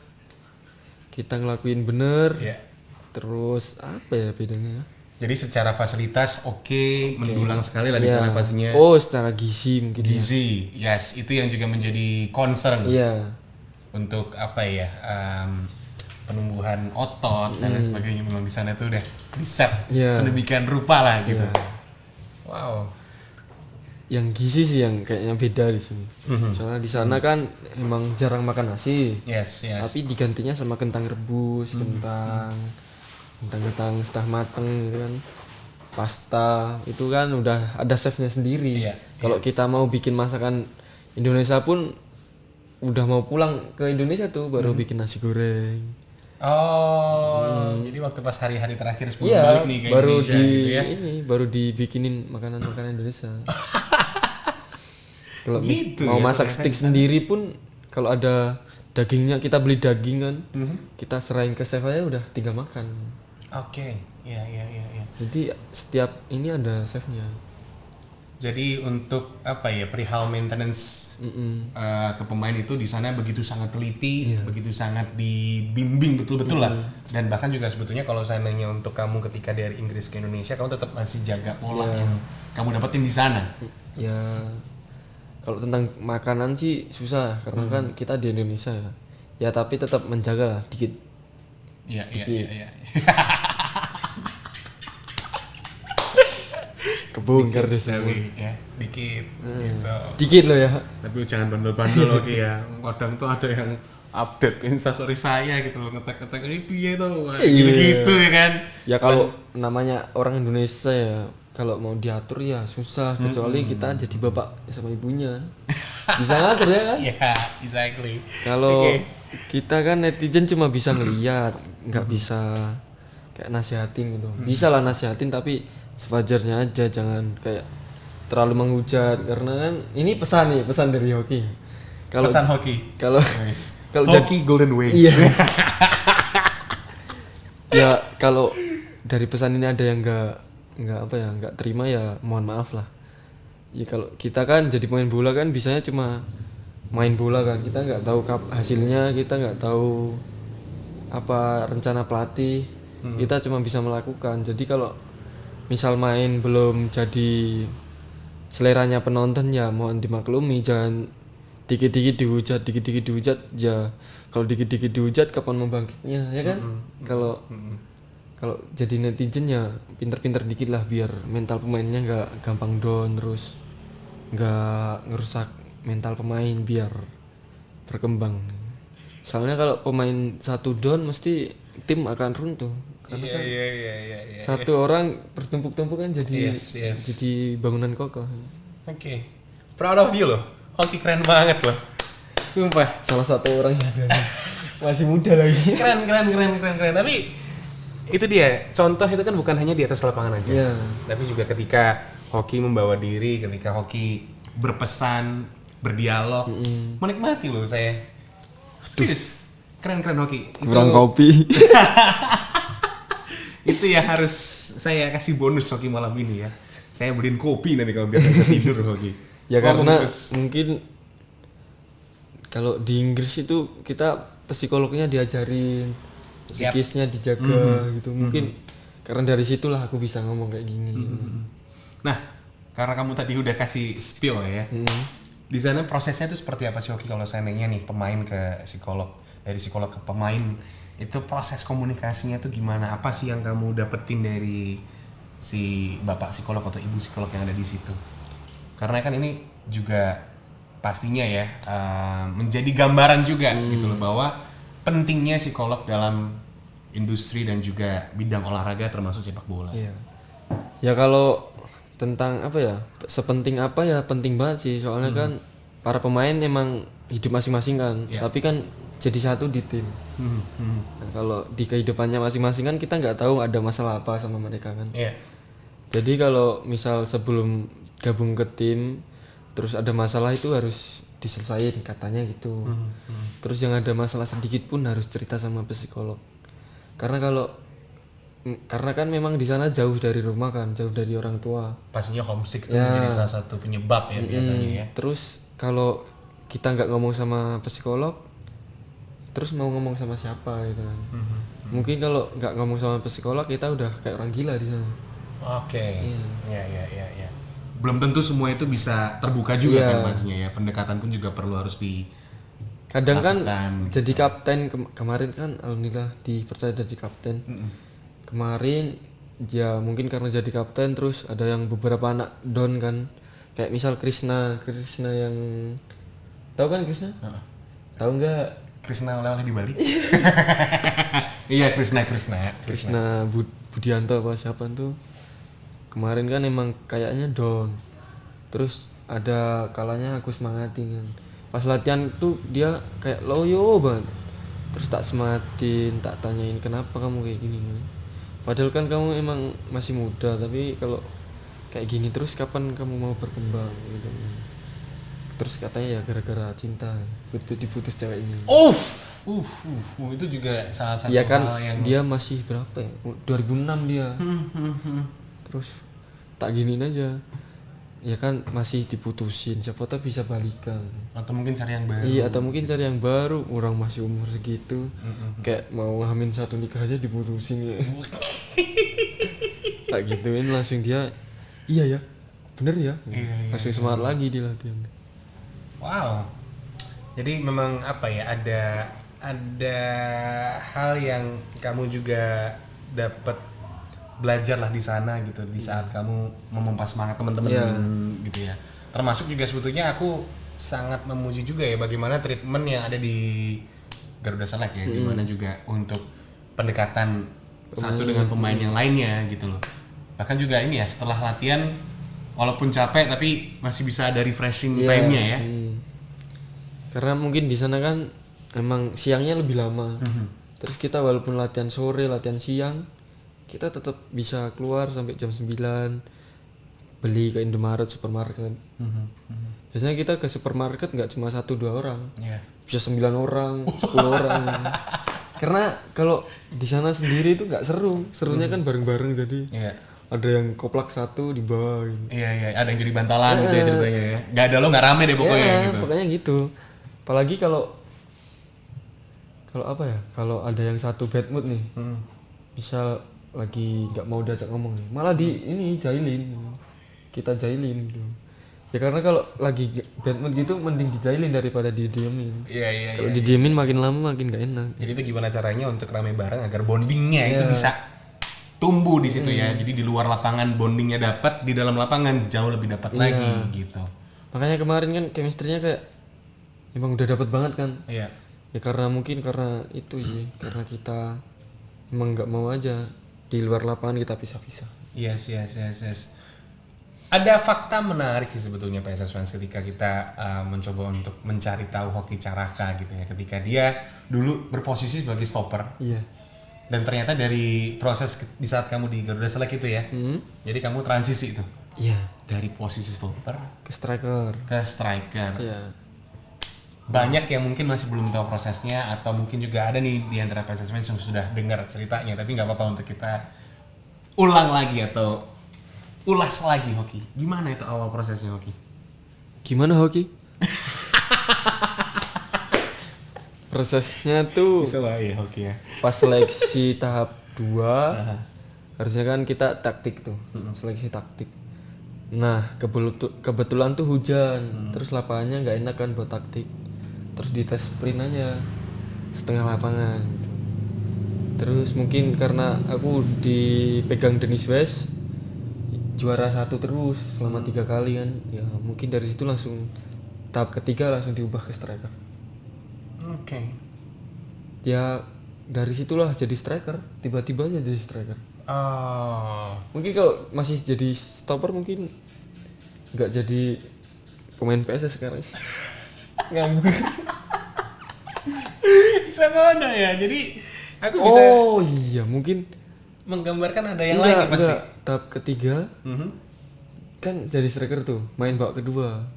Speaker 2: kita ngelakuin bener
Speaker 1: Iya.
Speaker 2: terus apa ya bedanya
Speaker 1: Jadi secara fasilitas oke, mendulang sekali lah di
Speaker 2: Ya.
Speaker 1: sana pastinya.
Speaker 2: oh secara gizi mungkin ya.
Speaker 1: Gizi, yes, itu yang juga menjadi concern
Speaker 2: iya
Speaker 1: untuk apa ya em, penumbuhan otot dan lain sebagainya memang di sana tuh udah di set
Speaker 2: Hmm. Iya.
Speaker 1: sedemikian rupa lah gitu.
Speaker 2: Iya.
Speaker 1: Wow.
Speaker 2: yang gizi sih yang kayaknya beda di sini
Speaker 1: Mhm.
Speaker 2: soalnya di sana kan emang jarang makan nasi
Speaker 1: Yes, yes.
Speaker 2: tapi digantinya sama kentang rebus
Speaker 1: Hmm.
Speaker 2: kentang kentang-kentang setengah mateng gitu kan. Pasta itu kan udah ada chefnya sendiri.
Speaker 1: Iya,
Speaker 2: kalau kita mau bikin masakan Indonesia pun udah mau pulang ke Indonesia tuh baru
Speaker 1: Hmm.
Speaker 2: bikin nasi goreng.
Speaker 1: Oh, jadi waktu pas hari-hari terakhir sebelum
Speaker 2: Hmm. iya
Speaker 1: balik nih ke
Speaker 2: baru
Speaker 1: Indonesia
Speaker 2: di
Speaker 1: gitu ya.
Speaker 2: ini baru dibikinin makanan-makanan Indonesia. Kalau
Speaker 1: Gitu
Speaker 2: mau
Speaker 1: ya,
Speaker 2: masak steak sendiri pun kalau ada dagingnya kita beli dagingan kita serahin ke chef aja udah tinggal makan
Speaker 1: Oke, iya iya iya iya.
Speaker 2: jadi setiap ini ada chefnya
Speaker 1: Jadi untuk apa ya perihal maintenance
Speaker 2: Mm-mm.
Speaker 1: eh, ke pemain itu di sana begitu sangat teliti,
Speaker 2: Iya.
Speaker 1: begitu sangat dibimbing betul-betul lah. Dan bahkan juga sebetulnya kalau seandainya untuk kamu ketika dari Inggris ke Indonesia, kamu tetap masih jaga pola
Speaker 2: Iya.
Speaker 1: yang kamu dapetin di sana.
Speaker 2: ya kalau tentang makanan sih susah karena
Speaker 1: Hmm.
Speaker 2: kan kita di Indonesia ya ya tapi tetap menjaga lah dikit
Speaker 1: Iya iya iya. iya.
Speaker 2: kebongkar deh semua
Speaker 1: ya dikit gitu.
Speaker 2: dikit loh ya
Speaker 1: Tapi jangan bandel-bandel oke ya. Kadang tuh ada yang update instastory saya gitu loh ngetek-ngetek ini piye tuh
Speaker 2: Iya.
Speaker 1: gitu-gitu ya kan.
Speaker 2: ya kalau namanya orang Indonesia ya kalau mau diatur ya susah kecuali kita jadi bapak sama ibunya. Bisa ngatur ya? Kan
Speaker 1: Iya, exactly.
Speaker 2: kalau
Speaker 1: Oke.
Speaker 2: kita kan netizen cuma bisa ngeliat nggak bisa kayak nasihatin gitu. Bisa lah nasihatin tapi sewajarnya aja jangan kayak terlalu menghujat. Karena kan ini pesan nih pesan dari hoki. Kalau
Speaker 1: pesan hoki.
Speaker 2: kalau kalau
Speaker 1: hoki golden ways.
Speaker 2: iya. Ya kalau dari pesan ini ada yang nggak nggak apa ya nggak terima ya mohon maaf lah. Ya kalau kita kan jadi pemain bola kan bisanya cuma main bola kan. Kita nggak tahu hasilnya kita nggak tahu apa rencana pelatih. Kita cuma bisa melakukan. Jadi kalau misal main belum jadi seleranya penonton ya mohon dimaklumi. Jangan dikit-dikit dihujat dikit-dikit dihujat ya kalau dikit-dikit dihujat kapan membangkitnya ya kan? Kalau kalau jadi netizen ya pinter-pinter dikit lah biar mental pemainnya nggak gampang down terus nggak ngerusak mental pemain biar berkembang soalnya kalau pemain satu down mesti tim akan runtuh karena
Speaker 1: Iya
Speaker 2: kan
Speaker 1: iya iya iya. iya.
Speaker 2: satu orang bertumpuk-tumpuk kan jadi
Speaker 1: Yes, yes.
Speaker 2: jadi bangunan kokoh
Speaker 1: Oke. Proud of you loh. Hoki keren banget loh. Sumpah.
Speaker 2: salah satu orang yang masih muda lagi
Speaker 1: Keren keren keren keren keren. Tapi itu dia. Contoh itu kan bukan hanya di atas lapangan aja.
Speaker 2: Iya.
Speaker 1: Tapi juga ketika hoki membawa diri, ketika hoki berpesan, berdialog, menikmati loh saya. Serius. Keren keren hoki. Itu-
Speaker 2: kurang kopi
Speaker 1: itu yang harus saya kasih bonus hoki malam ini ya. Saya beliin kopi nanti kalau biar bisa tidur hoki.
Speaker 2: ya
Speaker 1: Ngomong
Speaker 2: karena
Speaker 1: terus.
Speaker 2: mungkin kalau di Inggris itu kita psikolognya diajarin psikisnya dijaga gitu mungkin karena dari situlah aku bisa ngomong kayak gini
Speaker 1: Nah, karena kamu tadi udah kasih spill ya.
Speaker 2: Hmm.
Speaker 1: Di sana prosesnya itu seperti apa sih Hoki kalau seandainya nih pemain ke psikolog, dari psikolog ke pemain itu proses komunikasinya tuh gimana? Apa sih yang kamu dapetin dari si bapak psikolog atau ibu psikolog yang ada di situ? Karena kan ini juga pastinya ya eh, menjadi gambaran juga gitu loh bahwa pentingnya psikolog dalam industri dan juga bidang olahraga termasuk sepak bola.
Speaker 2: Iya. Ya kalau tentang apa ya sepenting apa ya penting banget sih soalnya kan para pemain emang hidup masing-masing kan
Speaker 1: Iya.
Speaker 2: tapi kan jadi satu di tim
Speaker 1: Hmm, hmm.
Speaker 2: Nah, kalau di kehidupannya masing-masing kan kita nggak tahu ada masalah apa sama mereka kan
Speaker 1: Iya.
Speaker 2: jadi kalau misal sebelum gabung ke tim terus ada masalah itu harus diselesain katanya gitu terus yang ada masalah sedikit pun harus cerita sama psikolog karena kalau mm, karena kan memang di sana jauh dari rumah kan jauh dari orang tua
Speaker 1: pastinya homesick itu
Speaker 2: Ya.
Speaker 1: menjadi salah satu penyebab ya biasanya ya.
Speaker 2: Hmm, terus kalau kita nggak ngomong sama psikolog terus mau ngomong sama siapa gitu kan
Speaker 1: Hmm,
Speaker 2: mungkin kalau nggak ngomong sama psikolog kita udah kayak orang gila di sana
Speaker 1: Oke. Ya ya ya ya. Belum tentu semua itu bisa terbuka juga
Speaker 2: Iya.
Speaker 1: kan maksudnya ya. Pendekatan pun juga perlu harus di
Speaker 2: kadang kan
Speaker 1: Lakukan,
Speaker 2: jadi kapten kem- kemarin kan alhamdulillah dipercaya jadi kapten. Kemarin ya mungkin karena jadi kapten terus ada yang beberapa anak down kan. Kayak misal Krishna Krishna yang tahu kan Krishna
Speaker 1: Heeh.
Speaker 2: tahu nggak?
Speaker 1: Krisna oleh-oleh di Bali. iya Krisna Krisna.
Speaker 2: Krishna Bud- Budianto apa siapa tuh kemarin kan emang kayaknya down. Terus ada kalanya aku semangatin kan pas latihan tuh dia kayak loyo banget. Terus tak semangatin tak tanyain kenapa kamu kayak gini? Padahal kan kamu emang masih muda tapi kalau kayak gini terus kapan kamu mau berkembang gitu? Terus katanya ya gara-gara cinta betul diputus cewek ini.
Speaker 1: Uff, uff, uff, uh, itu juga salah satu
Speaker 2: Iya kan?
Speaker 1: hal yang
Speaker 2: dia masih berapa ya? 2006 dia.
Speaker 1: Hmm, hmm, hmm.
Speaker 2: terus tak giniin aja ya kan masih diputusin siapa tahu bisa balikan.
Speaker 1: Atau mungkin cari yang baru.
Speaker 2: iya atau mungkin cari yang baru. Orang masih umur segitu. Kayak mau ngamin satu nikah aja diputusin. Ya tak gituin langsung dia iya ya bener ya.
Speaker 1: Iya, iya,
Speaker 2: langsung semangat lagi di latihan.
Speaker 1: Wow. Jadi memang apa ya ada ada hal yang kamu juga dapat belajar lah di sana gitu di saat kamu memompa semangat teman-teman
Speaker 2: Iya.
Speaker 1: gitu ya. Termasuk juga sebetulnya aku sangat memuji juga ya bagaimana treatment yang ada di Garuda Select ya, gimana juga untuk pendekatan satu dengan pemain yang lainnya gitu loh. Bahkan juga ini ya setelah latihan walaupun capek tapi masih bisa ada refreshing
Speaker 2: Iya,
Speaker 1: time-nya ya.
Speaker 2: hmm. karena mungkin di sana kan emang siangnya lebih lama
Speaker 1: Mhm.
Speaker 2: terus kita walaupun latihan sore latihan siang kita tetap bisa keluar sampai jam 9 beli ke Indomaret supermarket
Speaker 1: Mhm.
Speaker 2: biasanya kita ke supermarket nggak cuma satu dua orang
Speaker 1: Iya.
Speaker 2: bisa sembilan orang 10 orang karena kalau di sana sendiri itu nggak seru serunya kan bareng-bareng jadi
Speaker 1: Iya.
Speaker 2: ada yang koplak satu di bawah gitu.
Speaker 1: Iya iya, ada yang jadi bantalan gitu ya ceritanya ya. Gak ada lo nggak rame deh pokoknya
Speaker 2: Ya,
Speaker 1: gitu.
Speaker 2: pokoknya gitu apalagi kalau kalau apa ya kalau ada yang satu bad mood nih
Speaker 1: Hmm.
Speaker 2: bisa lagi nggak mau diajak ngomong malah di ini jahilin kita jahilin gitu ya karena kalau lagi bad mood gitu mending dijailin daripada didiemin
Speaker 1: Iya iya
Speaker 2: kalau didiemin makin lama makin gak enak
Speaker 1: Jadi itu gimana caranya untuk rame bareng agar bondingnya itu
Speaker 2: Iya.
Speaker 1: bisa tumbuh di situ
Speaker 2: Hmm.
Speaker 1: ya. Jadi di luar lapangan bondingnya dapat, di dalam lapangan jauh lebih dapat
Speaker 2: Iya.
Speaker 1: lagi gitu.
Speaker 2: makanya kemarin kan chemistry-nya kayak emang udah dapat banget kan
Speaker 1: Iya.
Speaker 2: ya karena mungkin karena itu sih karena kita emang nggak mau aja di luar lapangan kita pisah-pisah
Speaker 1: Yes, yes, yes, yes. Ada fakta menarik sih sebetulnya PSS fans ketika kita uh, mencoba untuk mencari tahu Hoki Caraka gitu ya. Ketika dia dulu berposisi sebagai stopper
Speaker 2: iya
Speaker 1: dan ternyata dari proses di saat kamu di Garuda Select itu ya.
Speaker 2: Hmm.
Speaker 1: Jadi kamu transisi itu
Speaker 2: iya
Speaker 1: dari posisi stopper
Speaker 2: ke striker
Speaker 1: ke striker.
Speaker 2: iya
Speaker 1: banyak yang mungkin masih belum tahu prosesnya atau mungkin juga ada nih di antara fans yang sudah dengar ceritanya tapi nggak apa-apa untuk kita ulang lagi atau ulas lagi hoki. Gimana itu awal prosesnya hoki?
Speaker 2: Gimana hoki? Prosesnya tuh
Speaker 1: lah ya hoki ya.
Speaker 2: pas seleksi tahap 2 harusnya kan kita taktik tuh seleksi taktik. Nah kebetulan tuh hujan terus lapangannya nggak enak kan buat taktik terus dites sprint aja setengah lapangan. Gitu. terus mungkin karena aku dipegang Denis West juara satu terus selama tiga kali kan. Ya mungkin dari situ langsung tahap ketiga langsung diubah ke striker.
Speaker 1: Oke.
Speaker 2: Ya dari situlah jadi striker tiba-tiba aja jadi striker.
Speaker 1: Oh.
Speaker 2: Mungkin kalau masih jadi stopper mungkin nggak jadi pemain PSS sekarang nganggur
Speaker 1: bisa mana ya jadi aku bisa
Speaker 2: oh iya mungkin
Speaker 1: menggambarkan ada yang
Speaker 2: enggak,
Speaker 1: lain nih pasti.
Speaker 2: enggak. tahap ketiga
Speaker 1: Mhm.
Speaker 2: kan jadi striker tuh main babak kedua.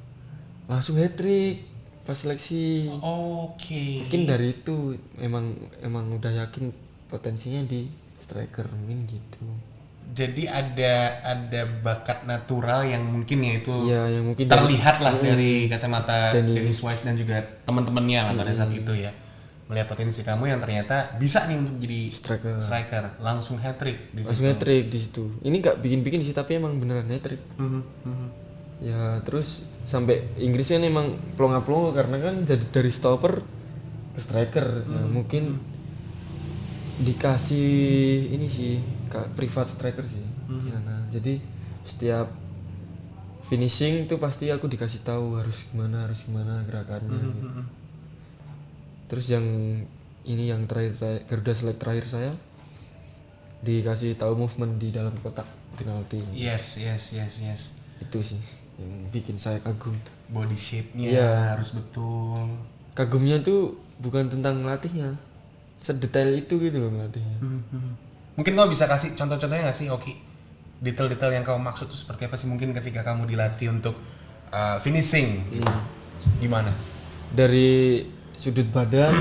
Speaker 2: Langsung hat trick pas seleksi.
Speaker 1: Oke.
Speaker 2: Mungkin dari itu emang emang udah yakin potensinya di striker mungkin gitu
Speaker 1: jadi ada ada bakat natural yang mungkin ya itu
Speaker 2: Iya, yang mungkin dari-
Speaker 1: terlihat lah dari kacamata
Speaker 2: Dennis.
Speaker 1: Dennis Wise dan juga teman-temannya lah pada saat itu ya. Melihat potensi kamu yang ternyata bisa nih untuk jadi
Speaker 2: striker.
Speaker 1: striker. Langsung hat trick di
Speaker 2: langsung hat trick di situ. Ini nggak bikin-bikin sih tapi emang beneran hat trick
Speaker 1: Mhm, mhm.
Speaker 2: ya terus sampai Inggrisnya emang pelongo-pelongo karena kan jadi dari stopper ke striker. Ya mungkin dikasih ini sih ka- privat striker sih di sana jadi setiap finishing tuh pasti aku dikasih tahu harus gimana harus gimana gerakannya gitu.
Speaker 1: Mhm.
Speaker 2: terus yang ini yang terakhir terakhir- Garuda Select terakhir saya dikasih tahu movement di dalam kotak penalti
Speaker 1: yes yes yes yes
Speaker 2: itu sih yang bikin saya kagum
Speaker 1: body shape-nya
Speaker 2: Iya.
Speaker 1: harus betul
Speaker 2: kagumnya tuh bukan tentang ngelatihnya sedetail itu gitu loh ngelatihnya
Speaker 1: Mhm. Mungkin kamu bisa kasih contoh-contohnya nggak sih Oki? Detail-detail yang kamu maksud tuh seperti apa sih mungkin ketika kamu dilatih untuk uh, finishing? Gitu. gimana?
Speaker 2: Dari sudut badan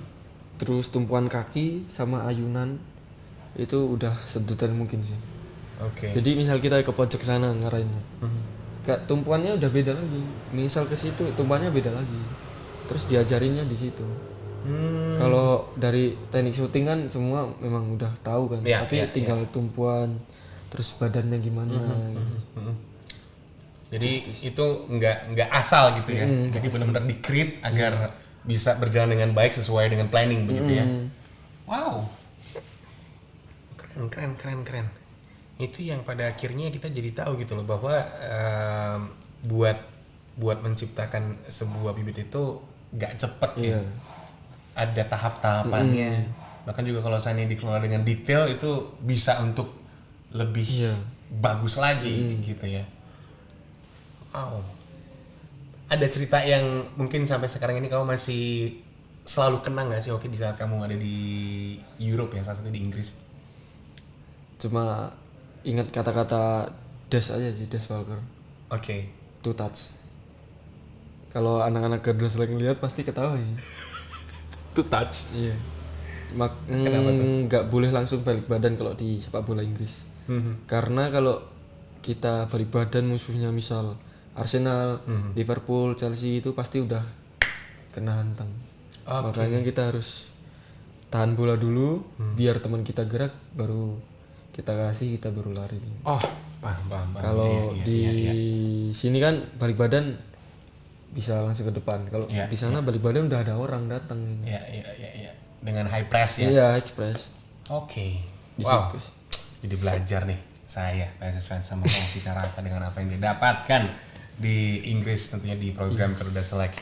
Speaker 2: terus tumpuan kaki sama ayunan itu udah sedetail mungkin sih.
Speaker 1: Oke.
Speaker 2: Jadi misal kita ke pojok sana ngarahinnya
Speaker 1: Mhm.
Speaker 2: Kak, tumpuannya udah beda lagi. Misal ke situ tumpuannya beda lagi. Terus diajarinnya di situ
Speaker 1: Hmm.
Speaker 2: kalau dari teknik syuting kan semua memang udah tahu kan
Speaker 1: Iya,
Speaker 2: tapi
Speaker 1: iya,
Speaker 2: tinggal tumpuan terus badannya gimana
Speaker 1: Mhm. Jadi itu nggak nggak asal gitu ya.
Speaker 2: Mm,
Speaker 1: Jadi benar-benar di create agar bisa berjalan dengan baik sesuai dengan planning begitu ya.
Speaker 2: Mm.
Speaker 1: Wow. Keren keren keren keren. Itu yang pada akhirnya kita jadi tahu gitu loh bahwa em, buat buat menciptakan sebuah bibit itu nggak cepet ya. Ada tahap-tahapannya. Bahkan juga kalau saya dikelola dengan detail itu bisa untuk lebih
Speaker 2: Iya.
Speaker 1: bagus lagi gitu ya. Wow. Ada cerita yang mungkin sampai sekarang ini kamu masih selalu kenang gak sih Oke di saat kamu ada di Europe ya saat itu di Inggris?
Speaker 2: cuma ingat kata-kata Des aja sih Des Walker
Speaker 1: Oke.
Speaker 2: two touch kalau anak-anak Garuda Select ngeliat pasti ketawa ya
Speaker 1: To touch.
Speaker 2: iya Mak
Speaker 1: Kenapa tuh?
Speaker 2: nggak boleh langsung balik badan kalau di sepak bola Inggris
Speaker 1: Mhm.
Speaker 2: karena kalau kita balik badan musuhnya misal Arsenal,
Speaker 1: Mhm.
Speaker 2: Liverpool, Chelsea itu pasti udah kena hantam
Speaker 1: Oke.
Speaker 2: makanya kita harus tahan bola dulu
Speaker 1: Hmm.
Speaker 2: biar teman kita gerak baru kita kasih kita baru lari
Speaker 1: Oh, paham, paham, paham.
Speaker 2: kalau
Speaker 1: Iya, iya,
Speaker 2: di
Speaker 1: iya, iya.
Speaker 2: sini kan balik badan bisa langsung ke depan kalau
Speaker 1: Iya,
Speaker 2: di sana balik badan udah ada orang datang
Speaker 1: Iya, iya, iya, iya. Dengan high press ya.
Speaker 2: iya express
Speaker 1: Oke.
Speaker 2: Di
Speaker 1: Wow.
Speaker 2: situ.
Speaker 1: Jadi belajar nih saya PSS fans sama kamu bicarakan dengan apa yang didapatkan di Inggris tentunya di program Garuda Select.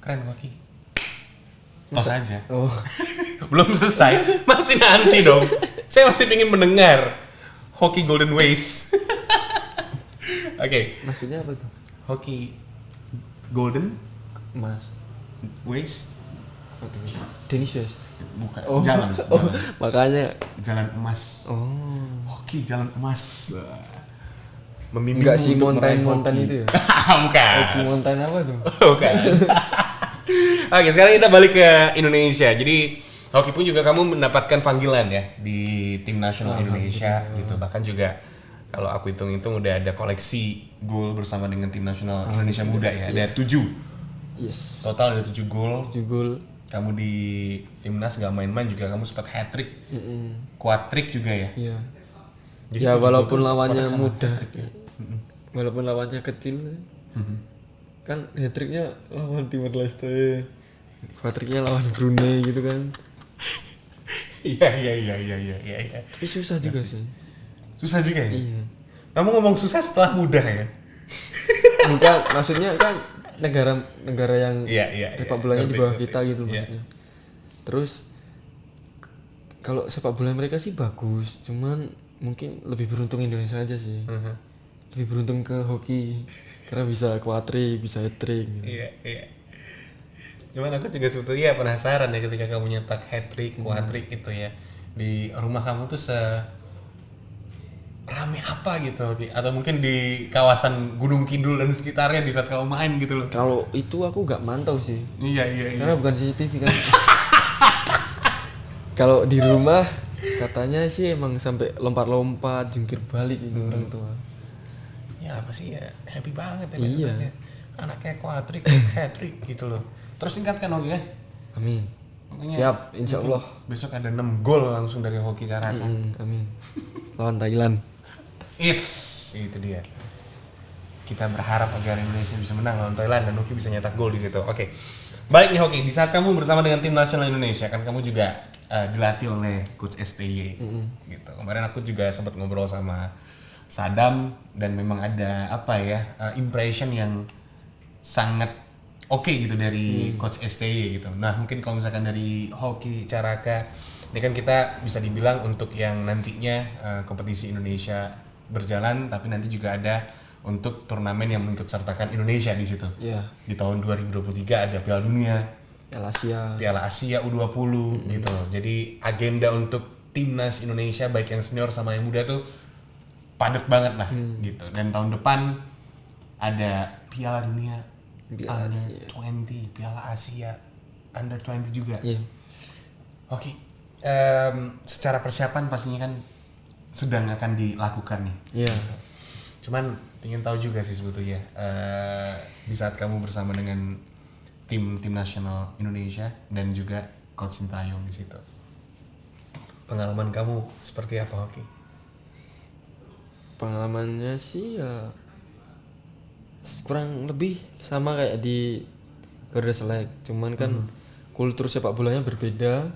Speaker 1: Keren Koki. Tos aja.
Speaker 2: oh
Speaker 1: Belum selesai, masih nanti dong. Saya masih ingin mendengar hoki Golden Ways. Oke,
Speaker 2: maksudnya apa tuh
Speaker 1: hoki Golden?
Speaker 2: Mas.
Speaker 1: Ways
Speaker 2: apa tuh? Dennis West
Speaker 1: bukan
Speaker 2: oh.
Speaker 1: jalan,
Speaker 2: oh
Speaker 1: jalan,
Speaker 2: makanya.
Speaker 1: Jalan emas.
Speaker 2: oh.
Speaker 1: Hoki jalan emas. Membimbing
Speaker 2: enggak si
Speaker 1: untuk meraih
Speaker 2: mountain mountain itu ya?
Speaker 1: Bukan.
Speaker 2: Hoki mountain apa tuh?
Speaker 1: Bukan. Oke, sekarang kita balik ke Indonesia. Jadi hoki pun juga kamu mendapatkan panggilan ya di tim nasional Indonesia gitu. Bahkan juga kalau aku hitung-hitung udah ada koleksi gol bersama dengan tim nasional Indonesia muda ya. Ada tujuh.
Speaker 2: yes
Speaker 1: Total ada tujuh gol.
Speaker 2: jugul
Speaker 1: Kamu di timnas nggak main-main juga kamu sempat hat trick,
Speaker 2: Mm-mm.
Speaker 1: quad trick juga ya.
Speaker 2: iya
Speaker 1: Jadi
Speaker 2: ya
Speaker 1: tujuh
Speaker 2: walaupun
Speaker 1: gol
Speaker 2: lawannya muda
Speaker 1: ya.
Speaker 2: walaupun lawannya kecil
Speaker 1: Mhm.
Speaker 2: kan hat-tricknya lawan Timor Leste hat-tricknya lawan Brunei gitu kan
Speaker 1: Iya iya iya iya iya iya. iya.
Speaker 2: tapi susah juga sih
Speaker 1: Susah juga ya.
Speaker 2: iya
Speaker 1: Kamu ngomong susah setelah mudah ya?
Speaker 2: enggak maksudnya kan negara negara yang
Speaker 1: Iya iya.
Speaker 2: sepak
Speaker 1: iya.
Speaker 2: bolanya di bawah kita gitu
Speaker 1: Iya.
Speaker 2: maksudnya terus kalau sepak bola mereka sih bagus cuman mungkin lebih beruntung Indonesia aja sih
Speaker 1: Mhm.
Speaker 2: lebih beruntung ke hoki karena bisa kuatri bisa hat trick gitu.
Speaker 1: Iya iya. Cuman aku juga sebetulnya penasaran ya ketika kamu nyetak hat trick, quad trick gitu ya di rumah kamu tuh se rame apa gitu atau mungkin di kawasan Gunung Kidul dan sekitarnya di saat kamu main gitu loh.
Speaker 2: kalau itu aku nggak mantau sih
Speaker 1: Iya iya iya.
Speaker 2: karena bukan CCTV kan kalau di rumah katanya sih emang sampai lompat-lompat jungkir balik itu orang tua
Speaker 1: Ya apa sih ya happy banget ya
Speaker 2: Iya.
Speaker 1: maksudnya. Anaknya quad trick, hat trick gitu loh. Terus singkatkan Oki ya.
Speaker 2: amin
Speaker 1: Pokoknya
Speaker 2: siap insya Allah
Speaker 1: Besok ada 6 gol langsung dari hoki Caraka.
Speaker 2: Mm, amin lawan Thailand
Speaker 1: It's itu dia. Kita berharap agar Indonesia bisa menang lawan Thailand dan Hoki bisa nyetak gol di situ. Oke. Baik nih Hoki, di saat kamu bersama dengan tim nasional Indonesia kan kamu juga eh, dilatih oleh coach STY. Gitu. Kemarin aku juga sempat ngobrol sama Sadam dan memang ada apa ya eh, impression yang sangat oke gitu dari coach STY gitu. Nah mungkin kalau misalkan dari Hoki Caraka ini kan kita bisa dibilang untuk yang nantinya eh, kompetisi Indonesia berjalan tapi nanti juga ada untuk turnamen yang mengikut sertakan Indonesia di situ.
Speaker 2: Iya
Speaker 1: Di tahun 2023 ada Piala Dunia,
Speaker 2: Piala Asia
Speaker 1: Piala Asia U20 gitu loh. Jadi agenda untuk timnas Indonesia baik yang senior sama yang muda tuh padat banget lah gitu. Dan tahun depan ada Piala Dunia
Speaker 2: Piala
Speaker 1: Under
Speaker 2: Asia.
Speaker 1: 20, Piala Asia Under 20 juga.
Speaker 2: iya
Speaker 1: Oke. Em, secara persiapan pastinya kan sedang akan dilakukan nih.
Speaker 2: iya
Speaker 1: Cuman ingin tahu juga sih sebetulnya eh, di saat kamu bersama dengan tim tim nasional Indonesia dan juga coach Sintayong di situ. Pengalaman kamu seperti apa, Oke?
Speaker 2: pengalamannya sih ya kurang lebih sama kayak di Garuda Select cuman kan kultur sepak bolanya berbeda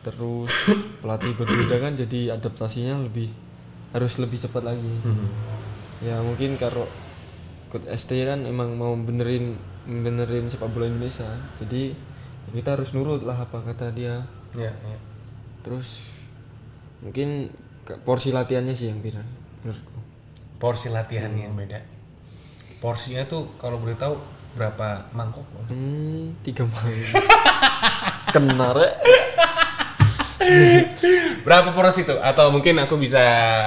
Speaker 2: terus pelatih berbeda kan jadi adaptasinya lebih harus lebih cepat lagi ya mungkin kalau coach ST kan emang mau benerin benerin sepak bola Indonesia jadi kita harus nurut lah apa kata dia
Speaker 1: Ya, ya.
Speaker 2: terus mungkin porsi latihannya sih yang beda menurutku
Speaker 1: Porsi latihannya yang beda. Porsinya tuh kalau boleh tahu berapa mangkok?
Speaker 2: Hmm, tiga malam. Kena rek.
Speaker 1: Berapa porsi itu? Atau mungkin aku bisa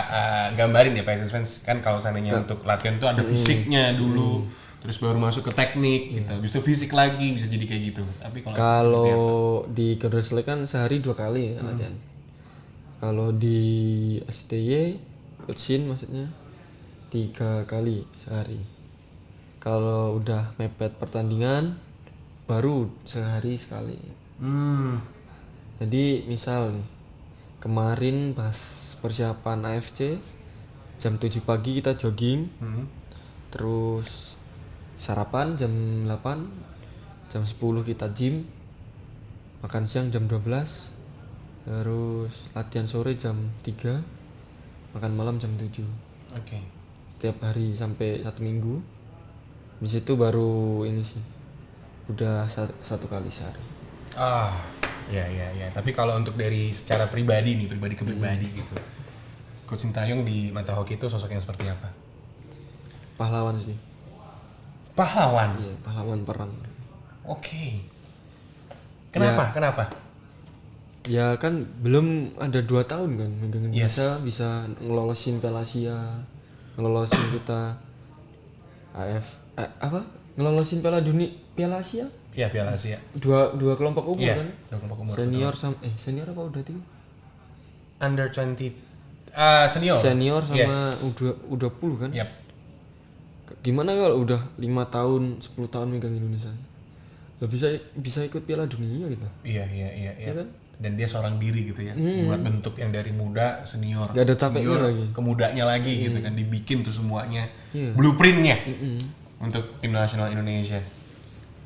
Speaker 1: uh, gambarin ya PSS fans kan kalau seandainya untuk latihan tuh ada fisiknya dulu, terus baru masuk ke teknik gitu. Habis itu fisik lagi bisa jadi kayak gitu. Tapi kalau
Speaker 2: Kalau di Select kan sehari dua kali ya latihan. Kalau di STY, Coachin maksudnya tiga kali sehari. Kalau udah mepet pertandingan, baru sehari sekali.
Speaker 1: hmm,
Speaker 2: Jadi misal nih, kemarin pas persiapan AFC jam 7 pagi kita jogging
Speaker 1: Hmm.
Speaker 2: terus sarapan jam 8 jam 10 kita gym makan siang jam 12 terus latihan sore jam 3 makan malam jam 7
Speaker 1: Oke.
Speaker 2: setiap hari sampai satu minggu di situ baru ini sih udah satu, satu kali sehari
Speaker 1: Ah, ya ya ya. Tapi kalau untuk dari secara pribadi nih, pribadi ke pribadi gitu. Coach Sintayong di mata hoki itu sosok yang seperti apa?
Speaker 2: pahlawan sih
Speaker 1: Pahlawan.
Speaker 2: iya pahlawan perang
Speaker 1: Oke. Kenapa? Kenapa?
Speaker 2: ya kan belum ada dua tahun kan megang
Speaker 1: Yes.
Speaker 2: Indonesia bisa ngelolosin Piala Asia ngelolosin kita AF eh, apa ngelolosin Piala Dunia Piala Asia
Speaker 1: Iya Piala Asia.
Speaker 2: dua dua kelompok umur
Speaker 1: Iya.
Speaker 2: kan
Speaker 1: Dua kelompok umur.
Speaker 2: senior sama eh senior apa udah tuh
Speaker 1: Under 20 ah senior.
Speaker 2: senior sama
Speaker 1: Yes.
Speaker 2: udah udah puluh kan
Speaker 1: Yap.
Speaker 2: gimana kalau udah lima tahun 10 tahun megang Indonesia Lah bisa bisa ikut Piala Dunia gitu
Speaker 1: Iya iya iya iya.
Speaker 2: Iya kan?
Speaker 1: Dan dia seorang diri gitu ya. Buat bentuk yang dari muda senior.
Speaker 2: Gak ada capeknya
Speaker 1: senior,
Speaker 2: lagi.
Speaker 1: Kemudanya lagi gitu kan dibikin tuh semuanya.
Speaker 2: Iya.
Speaker 1: Blueprintnya
Speaker 2: Mm-mm.
Speaker 1: untuk tim nasional Indonesia.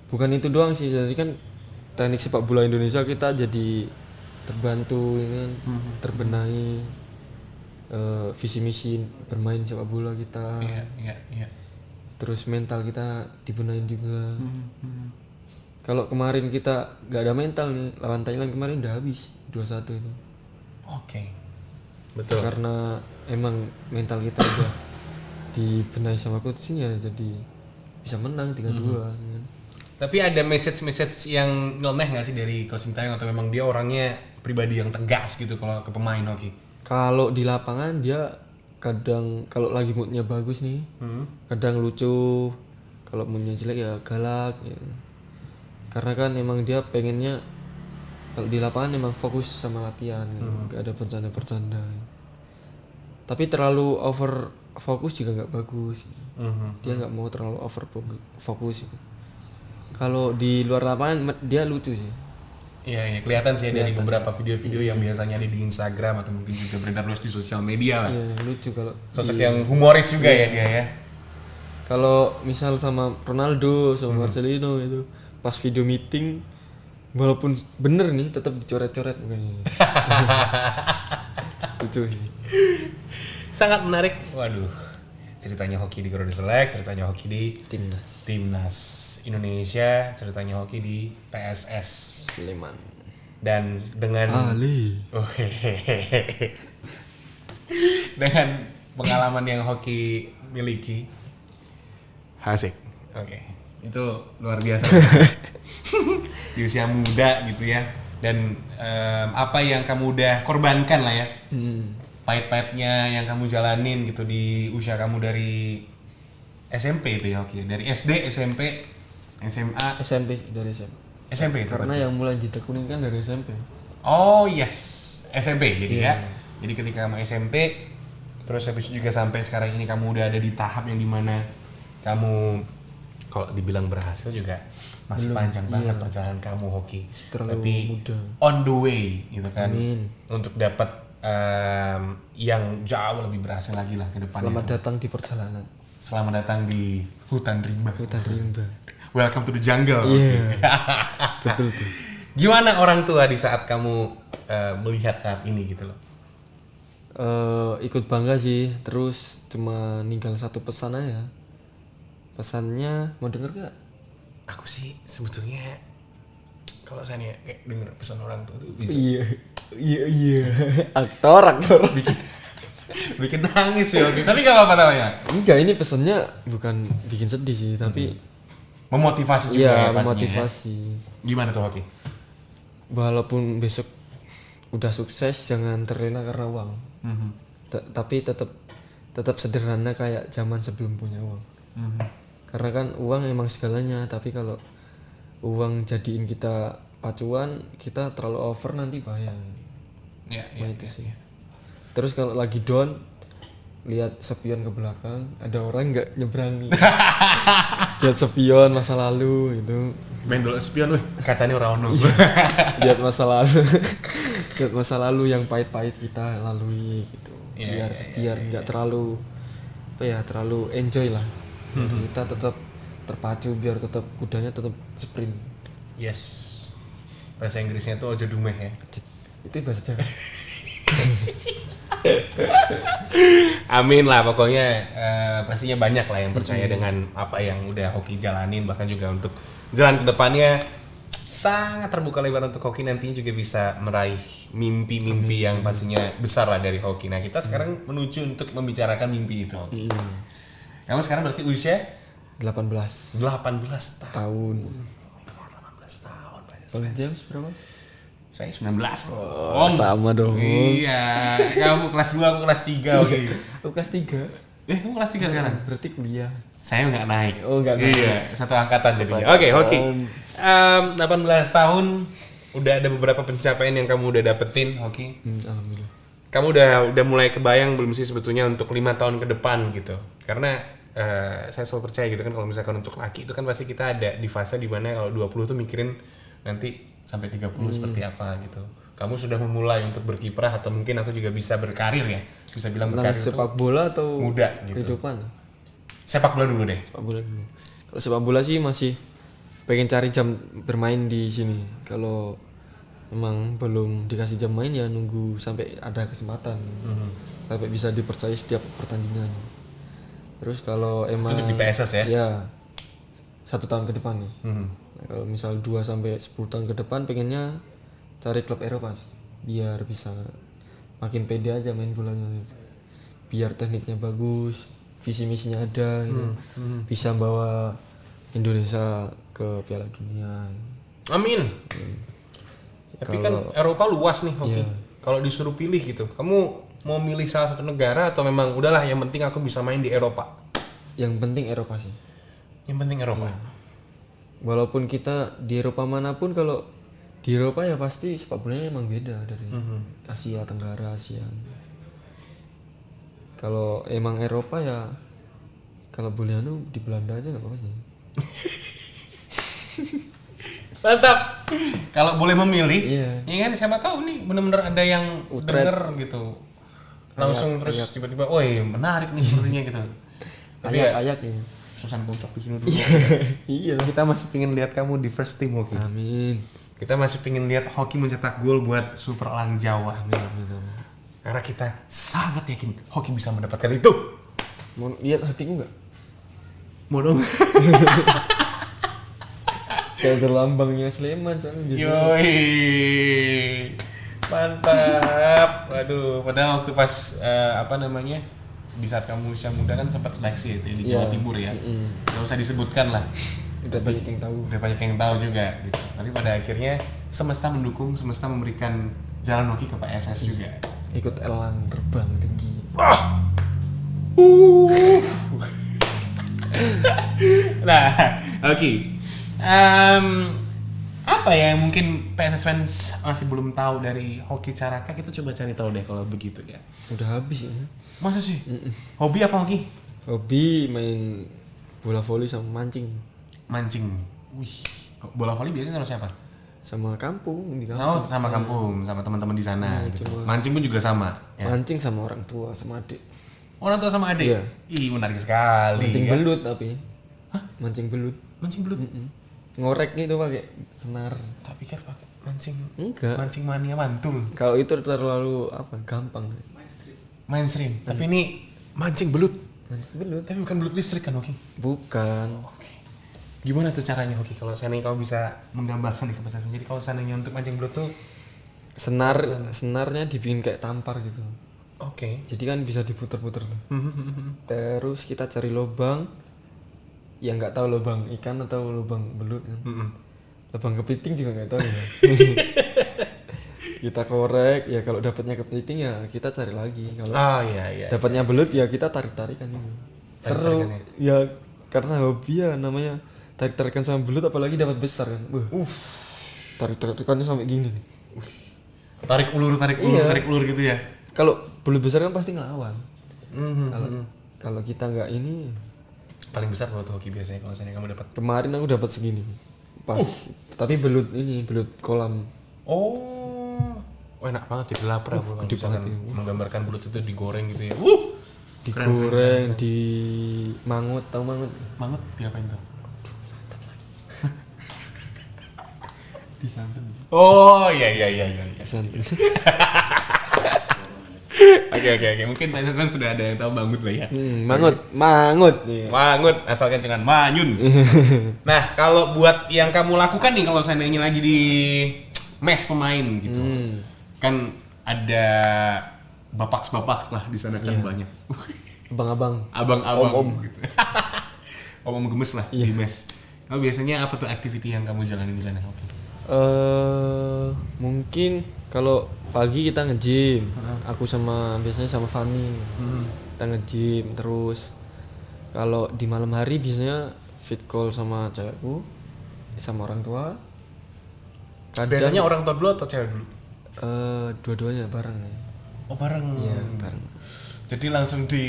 Speaker 2: Bukan itu doang sih jadi kan teknik sepak bola Indonesia kita jadi terbantu ini kan, terbenahi eh, visi misi bermain sepak bola kita
Speaker 1: Iya iya iya.
Speaker 2: terus mental kita dibenahin juga kalau kemarin kita nggak ada mental nih lawan Thailand kemarin udah habis 2-1 itu
Speaker 1: Oke. Betul.
Speaker 2: karena emang mental kita udah dibenahi sama coach ya jadi bisa menang 3-2 kan.
Speaker 1: Tapi ada message-message yang nyeleneh nggak sih dari Coach Sintayong atau memang dia orangnya pribadi yang tegas gitu kalau ke pemain hoki?
Speaker 2: kalau di lapangan dia kadang kalau lagi moodnya bagus nih
Speaker 1: Hmm.
Speaker 2: kadang lucu kalau moodnya jelek ya galak ya. karena kan emang dia pengennya kalau di lapangan emang fokus sama latihan gitu. nggak ada bercanda-bercanda tapi terlalu over fokus juga nggak bagus
Speaker 1: Mhm.
Speaker 2: dia nggak mau terlalu over foku- fokus gitu. Kalau di luar lapangan dia lucu sih
Speaker 1: Iya, iya kelihatan sih ya dari beberapa video-video yang biasanya ada di Instagram atau mungkin juga beredar luas di sosial media lah.
Speaker 2: Iya, lucu kalau
Speaker 1: Sosok yang humoris juga ya dia ya.
Speaker 2: kalau misal sama Ronaldo sama Marcelino itu pas video meeting walaupun bener nih tetap dicoret-coret mukanya lucu sih
Speaker 1: Sangat menarik. Waduh. Ceritanya hoki di Garuda Select, ceritanya hoki di
Speaker 2: timnas
Speaker 1: Timnas Indonesia, ceritanya hoki di PSS.
Speaker 2: Sleman
Speaker 1: Dan dengan
Speaker 2: Ali
Speaker 1: dengan pengalaman yang hoki miliki Hasik. Oke. Itu luar biasa. Di usia muda gitu ya. Dan em, apa yang kamu udah korbankan lah ya.
Speaker 2: hmm.
Speaker 1: Pahit-pahitnya yang kamu jalanin gitu di usia kamu dari SMP itu ya oke. Dari SD, SMP, SMA,
Speaker 2: SMP dari SMP
Speaker 1: SMP itu.
Speaker 2: karena yang mulai jita kuning kan dari SMP
Speaker 1: Oh yes, SMP jadi
Speaker 2: Iya.
Speaker 1: ya. Jadi ketika kamu SMP, terus habis itu juga sampai sekarang ini kamu udah ada di tahap yang di mana kamu kalau dibilang berhasil juga masih panjang banget perjalanan kamu hoki.
Speaker 2: iya. Terlalu
Speaker 1: Tapi
Speaker 2: muda.
Speaker 1: on the way gitu kan,
Speaker 2: Amin.
Speaker 1: untuk dapat em, yang jauh lebih berhasil lagi lah ke depannya.
Speaker 2: selamat datang di perjalanan
Speaker 1: Selamat datang di hutan rimba.
Speaker 2: hutan rimba
Speaker 1: Welcome to the jungle.
Speaker 2: iya betul tuh
Speaker 1: Gimana orang tua di saat kamu eh, melihat saat ini gitu loh?
Speaker 2: Eh, ikut bangga sih terus cuma ninggal satu pesan aja pesannya mau denger gak
Speaker 1: Aku sih sebetulnya kalau saya nih kayak denger pesan orang tua tuh bisa
Speaker 2: iya iya iya aktor aktor
Speaker 1: bikin nangis ya. Tapi gak apa-apa namanya.
Speaker 2: enggak ini pesannya bukan bikin sedih sih tapi
Speaker 1: Memotivasi juga ya
Speaker 2: iya
Speaker 1: pastinya.
Speaker 2: motivasi
Speaker 1: Ya. Gimana tuh Hoki?
Speaker 2: walaupun besok udah sukses jangan terlena karena uang
Speaker 1: Mhm.
Speaker 2: T- tapi tetap tetap sederhana kayak zaman sebelum punya uang
Speaker 1: Mhm.
Speaker 2: karena kan uang emang segalanya tapi kalau uang jadiin kita pacuan kita terlalu over nanti bahaya
Speaker 1: Ya,
Speaker 2: Nah,
Speaker 1: ya,
Speaker 2: itu
Speaker 1: ya,
Speaker 2: sih.
Speaker 1: ya.
Speaker 2: terus kalau lagi down lihat sepion ke belakang ada orang nggak nyeberangi lihat sepion masa lalu itu
Speaker 1: Main dulu spion weh. Kacanya orang ono.
Speaker 2: lihat masa lalu lihat masa lalu yang pahit-pahit kita lalui gitu
Speaker 1: Iya,
Speaker 2: biar
Speaker 1: iya, iya,
Speaker 2: biar nggak terlalu apa ya terlalu enjoy lah
Speaker 1: Hmm.
Speaker 2: kita tetap terpacu biar tetap kudanya tetap sprint
Speaker 1: Yes. Bahasa Inggrisnya tuh ojo dumeh ya.
Speaker 2: itu bahasa Jawa
Speaker 1: Amin lah pokoknya eh, pastinya banyak lah yang percaya dengan apa yang udah hoki jalanin bahkan juga untuk jalan ke depannya sangat terbuka lebar untuk hoki nantinya juga bisa meraih mimpi-mimpi yang pastinya besar lah dari hoki. Nah kita sekarang menuju untuk membicarakan mimpi itu. Hoki. Kamu sekarang berarti usia
Speaker 2: 18
Speaker 1: 18 tahun.
Speaker 2: tahun
Speaker 1: 18 tahun.
Speaker 2: Kalau James berapa
Speaker 1: Saya 19.
Speaker 2: Oh,
Speaker 1: Om.
Speaker 2: sama dong.
Speaker 1: Iya, kamu kelas 2, aku kelas 3. Oke.
Speaker 2: aku kelas 3
Speaker 1: Eh, kamu kelas 3 sekarang?
Speaker 2: berarti kuliah
Speaker 1: Saya nggak naik.
Speaker 2: Oh, nggak naik.
Speaker 1: Iya, satu angkatan jadinya.
Speaker 2: Satu
Speaker 1: Oke, hoki. Em, 18 tahun udah ada beberapa pencapaian yang kamu udah dapetin, hoki.
Speaker 2: hmm, alhamdulillah
Speaker 1: Kamu udah udah mulai kebayang belum sih sebetulnya untuk lima tahun ke depan gitu. Karena eh, saya selalu percaya gitu kan kalau misalkan untuk laki itu kan pasti kita ada di fase di mana kalau 20 tuh mikirin nanti sampai 30
Speaker 2: Hmm.
Speaker 1: seperti apa gitu. Kamu sudah memulai untuk berkiprah atau mungkin aku juga bisa berkarir ya. Bisa bilang
Speaker 2: tentang
Speaker 1: berkarir itu
Speaker 2: sepak bola atau
Speaker 1: muda gitu.
Speaker 2: kehidupan
Speaker 1: Sepak bola dulu deh.
Speaker 2: sepak bola dulu kalau sepak bola sih masih pengen cari jam bermain di sini kalau memang belum dikasih jam main ya nunggu sampai ada kesempatan
Speaker 1: Mhm.
Speaker 2: sampai bisa dipercaya setiap pertandingan terus kalau emang
Speaker 1: Itu di PSS ya?
Speaker 2: ya satu tahun ke depan nih
Speaker 1: Mhm.
Speaker 2: Kalau misal 2 sampai 10 tahun ke depan pengennya cari klub Eropa sih biar bisa makin pede aja main bolanya gitu. biar tekniknya bagus visi misinya ada gitu. bisa bawa Indonesia ke Piala Dunia
Speaker 1: Amin. Tapi kan Eropa luas nih hoki.
Speaker 2: Iya.
Speaker 1: Kalau disuruh pilih gitu, kamu mau milih salah satu negara atau memang udahlah yang penting aku bisa main di Eropa.
Speaker 2: yang penting Eropa sih
Speaker 1: Yang penting Eropa.
Speaker 2: Walaupun kita di Eropa mana pun kalau di Eropa ya pasti sepak bolanya emang beda dari Asia Tenggara ASEAN kalau emang Eropa ya kalau boleh anu di Belanda aja nggak apa-apa sih
Speaker 1: Mantap. Kalau boleh memilih,
Speaker 2: Iya.
Speaker 1: ya kan siapa tahu nih bener-bener ada yang
Speaker 2: Utrecht.
Speaker 1: denger gitu. Langsung terus tiba-tiba, "Woi, menarik nih sebenarnya gitu." Tapi ya,
Speaker 2: ayak ayak ya
Speaker 1: Susan kocok di sini dulu.
Speaker 2: iya lah
Speaker 1: Kita masih pengen lihat kamu di first team hoki.
Speaker 2: amin
Speaker 1: Kita masih pengen lihat hoki mencetak gol buat Super Elang Jawa.
Speaker 2: amin amin, amin.
Speaker 1: Karena kita sangat yakin hoki bisa mendapatkan itu.
Speaker 2: mau lihat hatiku nggak
Speaker 1: Mau dong.
Speaker 2: kayak berlambangnya Sleman soalnya gitu
Speaker 1: Yoi. Mantap. Waduh, padahal waktu pas eh, apa namanya? Di saat kamu usia muda kan sempat seleksi itu ya, di
Speaker 2: Iya.
Speaker 1: Jawa Timur ya.
Speaker 2: Mm-mm.
Speaker 1: Gak usah disebutkan lah.
Speaker 2: udah banyak yang tahu
Speaker 1: Udah banyak yang tahu juga gitu. Tapi pada akhirnya semesta mendukung, semesta memberikan jalan hoki ke PSS juga.
Speaker 2: ikut elang terbang tinggi
Speaker 1: Nah, oke. Em, apa ya yang mungkin PSS fans masih belum tahu dari hoki Caraka kita coba cari tahu deh kalau begitu ya.
Speaker 2: udah habis ya
Speaker 1: Masa sih? Hobi apa hoki?
Speaker 2: hobi main bola voli sama mancing
Speaker 1: Mancing. Wih, bola voli biasanya sama siapa?
Speaker 2: sama kampung di
Speaker 1: Oh,
Speaker 2: kampung
Speaker 1: sama kampung, sama teman-teman di sana.
Speaker 2: Iya,
Speaker 1: gitu.
Speaker 2: cuma-
Speaker 1: Mancing pun juga sama. Ya.
Speaker 2: mancing sama orang tua sama adik
Speaker 1: Orang tua sama adik.
Speaker 2: Iya.
Speaker 1: Ih, menarik sekali.
Speaker 2: mancing
Speaker 1: ya.
Speaker 2: belut tapi mancing belut
Speaker 1: Mancing belut.
Speaker 2: Mm-mm. ngorek gitu pakai senar
Speaker 1: Tak pikir pakai mancing.
Speaker 2: enggak
Speaker 1: Mancing mania mantul.
Speaker 2: kalau itu terlalu apa gampang
Speaker 1: Mainstream. Tapi ini mancing belut.
Speaker 2: mancing belut
Speaker 1: Tapi bukan belut listrik kan, Oki?
Speaker 2: bukan
Speaker 1: Oke. Gimana tuh caranya, Oki? Kalau seandainya kamu bisa menggambarkan nih ke pesan. Jadi kalau seandainya untuk mancing belut tuh,
Speaker 2: senar senarnya dibikin kayak tampar gitu
Speaker 1: oke.
Speaker 2: jadi kan bisa diputer-puter tuh
Speaker 1: Hmm,
Speaker 2: terus kita cari lubang ya nggak tahu lubang ikan atau lubang belut kan.
Speaker 1: Mm-mm.
Speaker 2: lubang kepiting juga nggak tahu ya kita korek ya kalau dapatnya kepiting ya kita cari lagi kalau
Speaker 1: Oh iya iya.
Speaker 2: dapatnya belut ya kita tarik tarikan itu seru ya karena hobi ya namanya tarik tarikan sama belut apalagi dapat besar kan Wah,
Speaker 1: Uff.
Speaker 2: tarik tarikannya sampai gini nih
Speaker 1: Tarik ulur, tarik ulur,
Speaker 2: Iya.
Speaker 1: tarik ulur gitu ya.
Speaker 2: kalau belut besar kan pasti ngelawan
Speaker 1: Mhm.
Speaker 2: kalau kalau kita nggak ini
Speaker 1: Paling besar kalau tuh hoki biasanya kalau seandainya kamu dapat.
Speaker 2: kemarin aku dapat segini pas tapi belut ini belut kolam
Speaker 1: Oh. Oh enak banget jadi lapar aku
Speaker 2: gede banget ini.
Speaker 1: menggambarkan bulut itu digoreng gitu ya. Keren,
Speaker 2: digoreng di mangut tahu mangut
Speaker 1: Mangut diapain tuh?
Speaker 2: di santan
Speaker 1: Oh iya iya iya iya. iya.
Speaker 2: santan
Speaker 1: Oke oke oke. Mungkin teman-teman sudah ada yang tahu mangut lah ya.
Speaker 2: hmm, mangut mangut Iya.
Speaker 1: Mangut asalkan jangan manyun. nah kalau buat yang kamu lakukan nih kalau seandainya lagi di mes pemain gitu,
Speaker 2: Hmm.
Speaker 1: Kan ada bapak-bapak lah di sana kan banyak.
Speaker 2: abang-abang
Speaker 1: Abang-abang
Speaker 2: Om-om.
Speaker 1: gitu. Om-om gemes lah di mes. Kamu biasanya apa tuh activity yang kamu jalanin di sana?
Speaker 2: Eh mungkin kalau pagi kita nge-gym aku sama biasanya sama Fanny kita nge-gym terus kalau di malam hari biasanya fit call sama cewekku sama orang tua kadang
Speaker 1: Biasanya orang tua dulu atau cewek dulu?
Speaker 2: Eh, dua-duanya bareng ya
Speaker 1: Oh bareng.
Speaker 2: Iya, bareng
Speaker 1: Jadi langsung di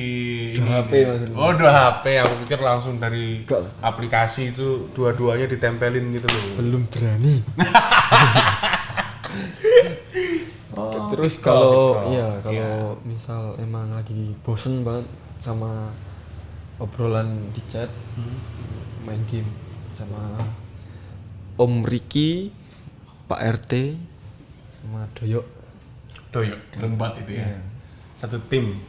Speaker 2: Dua
Speaker 1: ini-
Speaker 2: HP maksudnya.
Speaker 1: Oh dua HP. Aku pikir langsung dari
Speaker 2: lah.
Speaker 1: aplikasi itu dua-duanya ditempelin gitu loh.
Speaker 2: belum berani
Speaker 1: Oh,
Speaker 2: terus
Speaker 1: call,
Speaker 2: kalau iya kalau misal emang lagi bosen banget sama obrolan di chat main game sama Om Riki Pak RT sama Doyok.
Speaker 1: Doyo, lembat itu ya. Satu tim.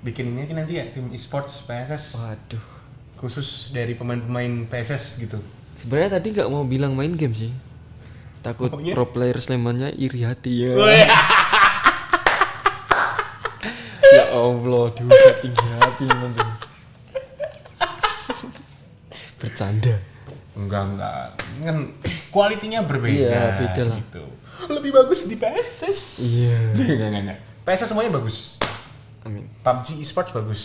Speaker 1: Bikin ini nanti ya tim e-sports PSS
Speaker 2: waduh.
Speaker 1: Khusus dari pemain-pemain PSS gitu.
Speaker 2: sebenarnya tadi nggak mau bilang main game sih. Takut
Speaker 1: Maunya?
Speaker 2: pro player Slemannya iri hati ya. Ya Allah dihujat tinggi hati nanti. Bercanda.
Speaker 1: Enggak enggak. Kan kualitinya berbeda.
Speaker 2: Iya, beda lah.
Speaker 1: Gitu. Lebih bagus di PSS.
Speaker 2: Iya.
Speaker 1: enggak enggak enggak. PSS semuanya bagus.
Speaker 2: amin
Speaker 1: PUBG esports bagus.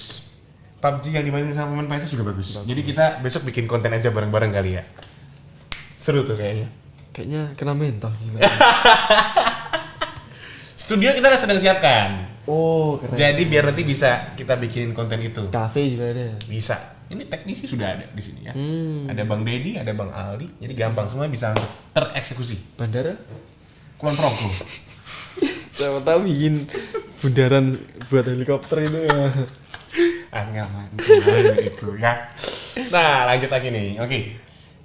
Speaker 1: PUBG yang dimainin sama pemain PSS juga bagus. Jadi kita besok bikin konten aja bareng-bareng kali ya. Seru tuh kayaknya.
Speaker 2: kayaknya kena mental sih
Speaker 1: Studio kita udah sedang siapkan.
Speaker 2: oh keren
Speaker 1: Jadi biar nanti bisa kita bikinin konten itu.
Speaker 2: cafe juga ada
Speaker 1: Bisa. Ini teknisi sudah ada di sini ya.
Speaker 2: Hmm.
Speaker 1: Ada Bang Dedi, ada Bang Aldi. Jadi gampang semua bisa tereksekusi.
Speaker 2: bandara
Speaker 1: Kulon Progo.
Speaker 2: siapa tahu bikin bundaran buat helikopter itu ya
Speaker 1: ah nggak mantul itu ya. Nah lanjut lagi nih. Oke.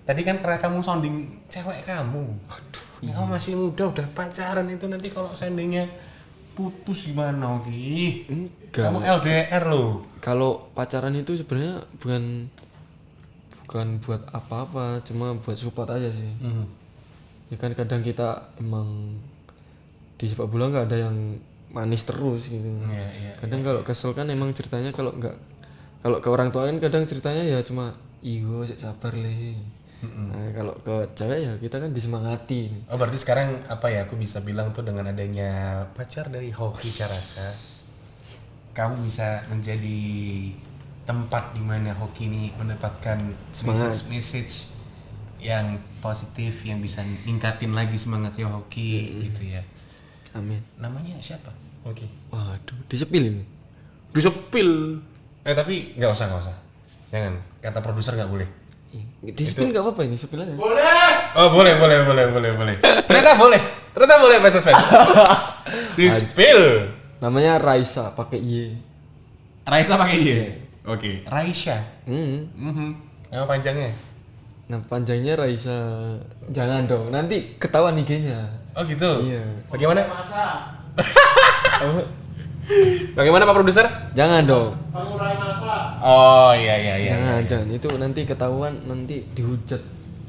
Speaker 1: Tadi kan karena kamu sounding cewek kamu. Aduh. Kamu masih muda udah pacaran itu nanti kalau seandainya putus gimana
Speaker 2: enggak
Speaker 1: Kamu LDR loh.
Speaker 2: kalau pacaran itu sebenarnya bukan bukan buat apa-apa cuma buat support aja sih.
Speaker 1: Hmm.
Speaker 2: ya kan kadang kita emang di sepak bola nggak ada yang manis terus gitu.
Speaker 1: Iya, iya.
Speaker 2: kadang kalau kesel kan emang ceritanya kalau nggak kalau ke orang tua kan kadang ceritanya ya cuma iyo sabar le. Nah, kalau ke cewek ya kita kan disemangati.
Speaker 1: Oh berarti sekarang apa ya aku bisa bilang tuh dengan adanya pacar dari hoki Caraka kamu bisa menjadi tempat di mana hoki ini mendapatkan
Speaker 2: Semangat.
Speaker 1: message message yang positif yang bisa ningkatin lagi semangatnya hoki gitu ya.
Speaker 2: Amin.
Speaker 1: Namanya siapa? Hoki.
Speaker 2: Waduh disepil ini.
Speaker 1: Disepil. Eh tapi nggak usah nggak usah. Jangan. Kata produser nggak boleh.
Speaker 2: Disepil nggak apa-apa ini sepil aja.
Speaker 1: Oh boleh boleh boleh boleh boleh. Ternyata boleh. Ternyata boleh bahasa fans. Di spill.
Speaker 2: Namanya Raisa pakai y
Speaker 1: Raisa pakai y. Oke. Raisya.
Speaker 2: hmm.
Speaker 1: Mhm. Nama panjangnya.
Speaker 2: nah panjangnya Raisa jangan dong nanti ketahuan IG-nya
Speaker 1: Oh gitu.
Speaker 2: Iya.
Speaker 1: Bagaimana?
Speaker 2: Oh,
Speaker 1: Bagaimana Pak produser?
Speaker 2: jangan dong
Speaker 1: Oh iya iya iya.
Speaker 2: jangan jangan itu nanti ketahuan nanti dihujat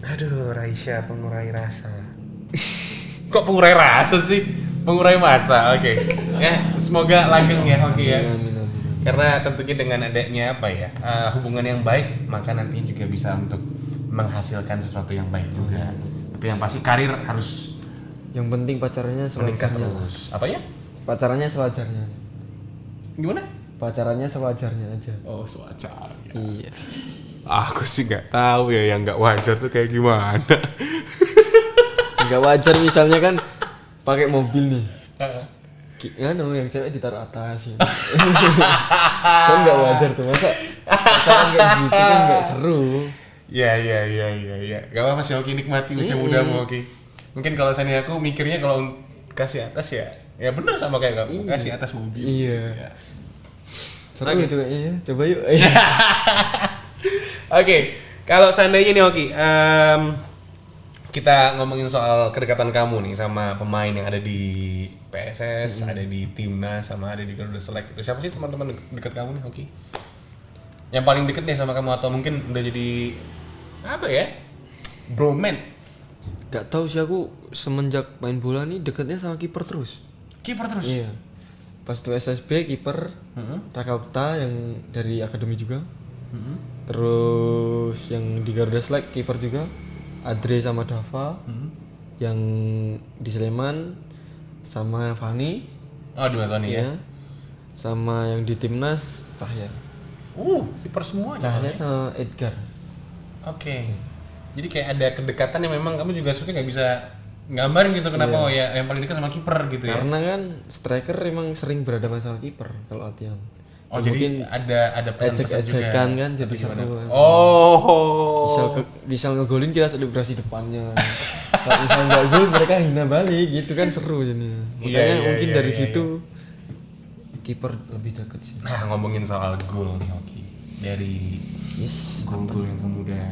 Speaker 1: Aduh Raisya pengurai rasa. Kok pengurai rasa sih? Pengurai masa. Oke. Ya semoga langgeng ya Hoki ya.
Speaker 2: amin amin, amin.
Speaker 1: Karena tentunya dengan adanya apa ya eh, hubungan yang baik, maka nantinya juga bisa untuk menghasilkan sesuatu yang baik juga. Tapi yang pasti karir harus
Speaker 2: yang penting pacarannya
Speaker 1: meningkat
Speaker 2: sewajarnya
Speaker 1: terus. Apa ya?
Speaker 2: pacarannya sewajarnya
Speaker 1: Gimana?
Speaker 2: pacarannya sewajarnya aja
Speaker 1: Oh, sewajar.
Speaker 2: iya
Speaker 1: Aku sih nggak tahu ya yang nggak wajar tuh kayak gimana.
Speaker 2: nggak wajar misalnya kan pakai mobil nih kan yang cewek ditaruh atas ya. kan nggak wajar tuh masa pacaran kayak gitu kan nggak seru
Speaker 1: Ya ya ya ya ya. Gak apa-apa sih Oki nikmati usia mudamu Oki. Mungkin kalau saya aku mikirnya kalau kasih atas ya ya bener sama kayak kamu kasih atas mobil
Speaker 2: Iya.
Speaker 1: Ya.
Speaker 2: Seru
Speaker 1: Oke.
Speaker 2: itu kayaknya ya. Coba yuk.
Speaker 1: Oke, kalau seandainya nih Oki, em, kita ngomongin soal kedekatan kamu nih sama pemain yang ada di PSS, ada di timnas, sama ada di Garuda Select itu siapa sih teman-teman deket, deket kamu nih Oki? Yang paling deket deh sama kamu atau mungkin udah jadi apa ya? Broman,
Speaker 2: Gak tahu sih aku semenjak main bola nih deketnya sama kiper terus.
Speaker 1: kiper terus.
Speaker 2: Iya. Pas tuh SSB kiper
Speaker 1: Heeh.
Speaker 2: Raka Okta yang dari akademi juga.
Speaker 1: Heeh.
Speaker 2: Terus yang di Garuda Select kiper juga Adre sama Dava.
Speaker 1: Heeh.
Speaker 2: Yang di Sleman sama Fani
Speaker 1: Oh di Mas Wani ya.
Speaker 2: ya. Sama yang di timnas Cahya.
Speaker 1: Uh, kiper semua.
Speaker 2: Cahya sama Edgar.
Speaker 1: Oke. Jadi kayak ada kedekatan yang memang kamu juga sebetulnya nggak bisa gambarin gitu kenapa oh ya yang paling dekat sama kiper gitu ya.
Speaker 2: Karena kan striker emang sering berhadapan sama kiper kalau latihan.
Speaker 1: Oh
Speaker 2: Ya,
Speaker 1: jadi ada ada pesan-pesan juga.
Speaker 2: kan jadi kan.
Speaker 1: Oh.
Speaker 2: Misal ke, misal ngegolin kita selebrasi depannya. kalau misal nggak gol mereka hina balik gitu kan seru jadinya.
Speaker 1: Iya,
Speaker 2: Makanya
Speaker 1: iya,
Speaker 2: mungkin
Speaker 1: iya,
Speaker 2: dari
Speaker 1: iya,
Speaker 2: situ kiper lebih deket sih.
Speaker 1: Nah ngomongin soal gol nih Oki dari
Speaker 2: Yes.
Speaker 1: gol-gol yang kamu udah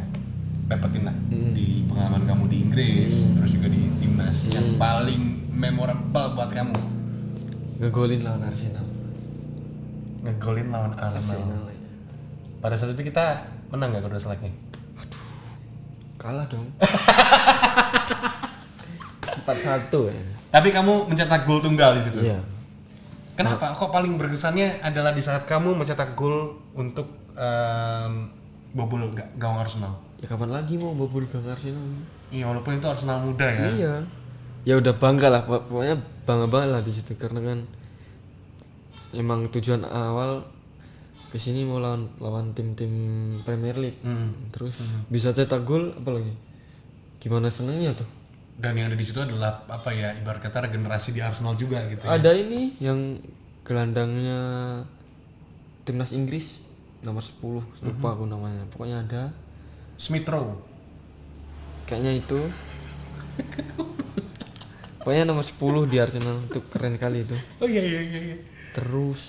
Speaker 1: dapetin lah
Speaker 2: Hmm.
Speaker 1: di pengalaman kamu di Inggris terus juga di timnas yang paling memorable buat kamu
Speaker 2: Ngegolin lawan Arsenal.
Speaker 1: Ngegolin lawan Arsenal.
Speaker 2: Arsenal. ya.
Speaker 1: Pada saat itu kita menang nggak Garuda Select nih?
Speaker 2: Kalah dong. 4-1 ya.
Speaker 1: Tapi kamu mencetak gol tunggal di situ.
Speaker 2: Iya.
Speaker 1: Kenapa? Kok paling berkesannya adalah di saat kamu mencetak gol untuk em, bobol ga- gawang Arsenal.
Speaker 2: Ya kapan lagi mau bobol gang Arsenal?
Speaker 1: Iya, walaupun itu Arsenal muda ya.
Speaker 2: Iya. Ya udah bangga lah, pok- pokoknya bangga banget lah di situ karena kan emang tujuan awal ke sini mau lawan lawan tim-tim Premier League.
Speaker 1: Hmm.
Speaker 2: Terus bisa cetak gol apalagi? Gimana senengnya tuh?
Speaker 1: Dan yang ada di situ adalah apa ya? Ibarat kata regenerasi di Arsenal juga gitu ya.
Speaker 2: Ada ini yang gelandangnya timnas Inggris nomor 10 lupa aku namanya. Pokoknya ada
Speaker 1: Smith Rowe.
Speaker 2: kayaknya itu. Pokoknya nomor 10 di Arsenal itu keren kali itu.
Speaker 1: Oh iya iya iya.
Speaker 2: Terus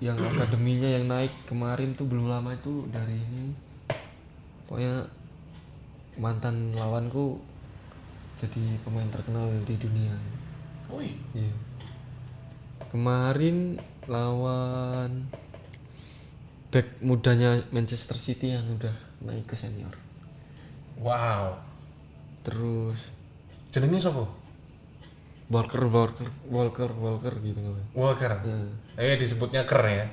Speaker 2: yang akademinya yang naik kemarin tuh belum lama itu dari ini. Pokoknya mantan lawanku jadi pemain terkenal di dunia.
Speaker 1: Wih.
Speaker 2: Iya. Kemarin lawan back mudanya Manchester City yang udah naik ke senior.
Speaker 1: Wow.
Speaker 2: Terus
Speaker 1: Jenengnya siapa?
Speaker 2: Walker Walker Walker Walker gitu namanya.
Speaker 1: Walker.
Speaker 2: Hmm.
Speaker 1: Eh disebutnya ker ya.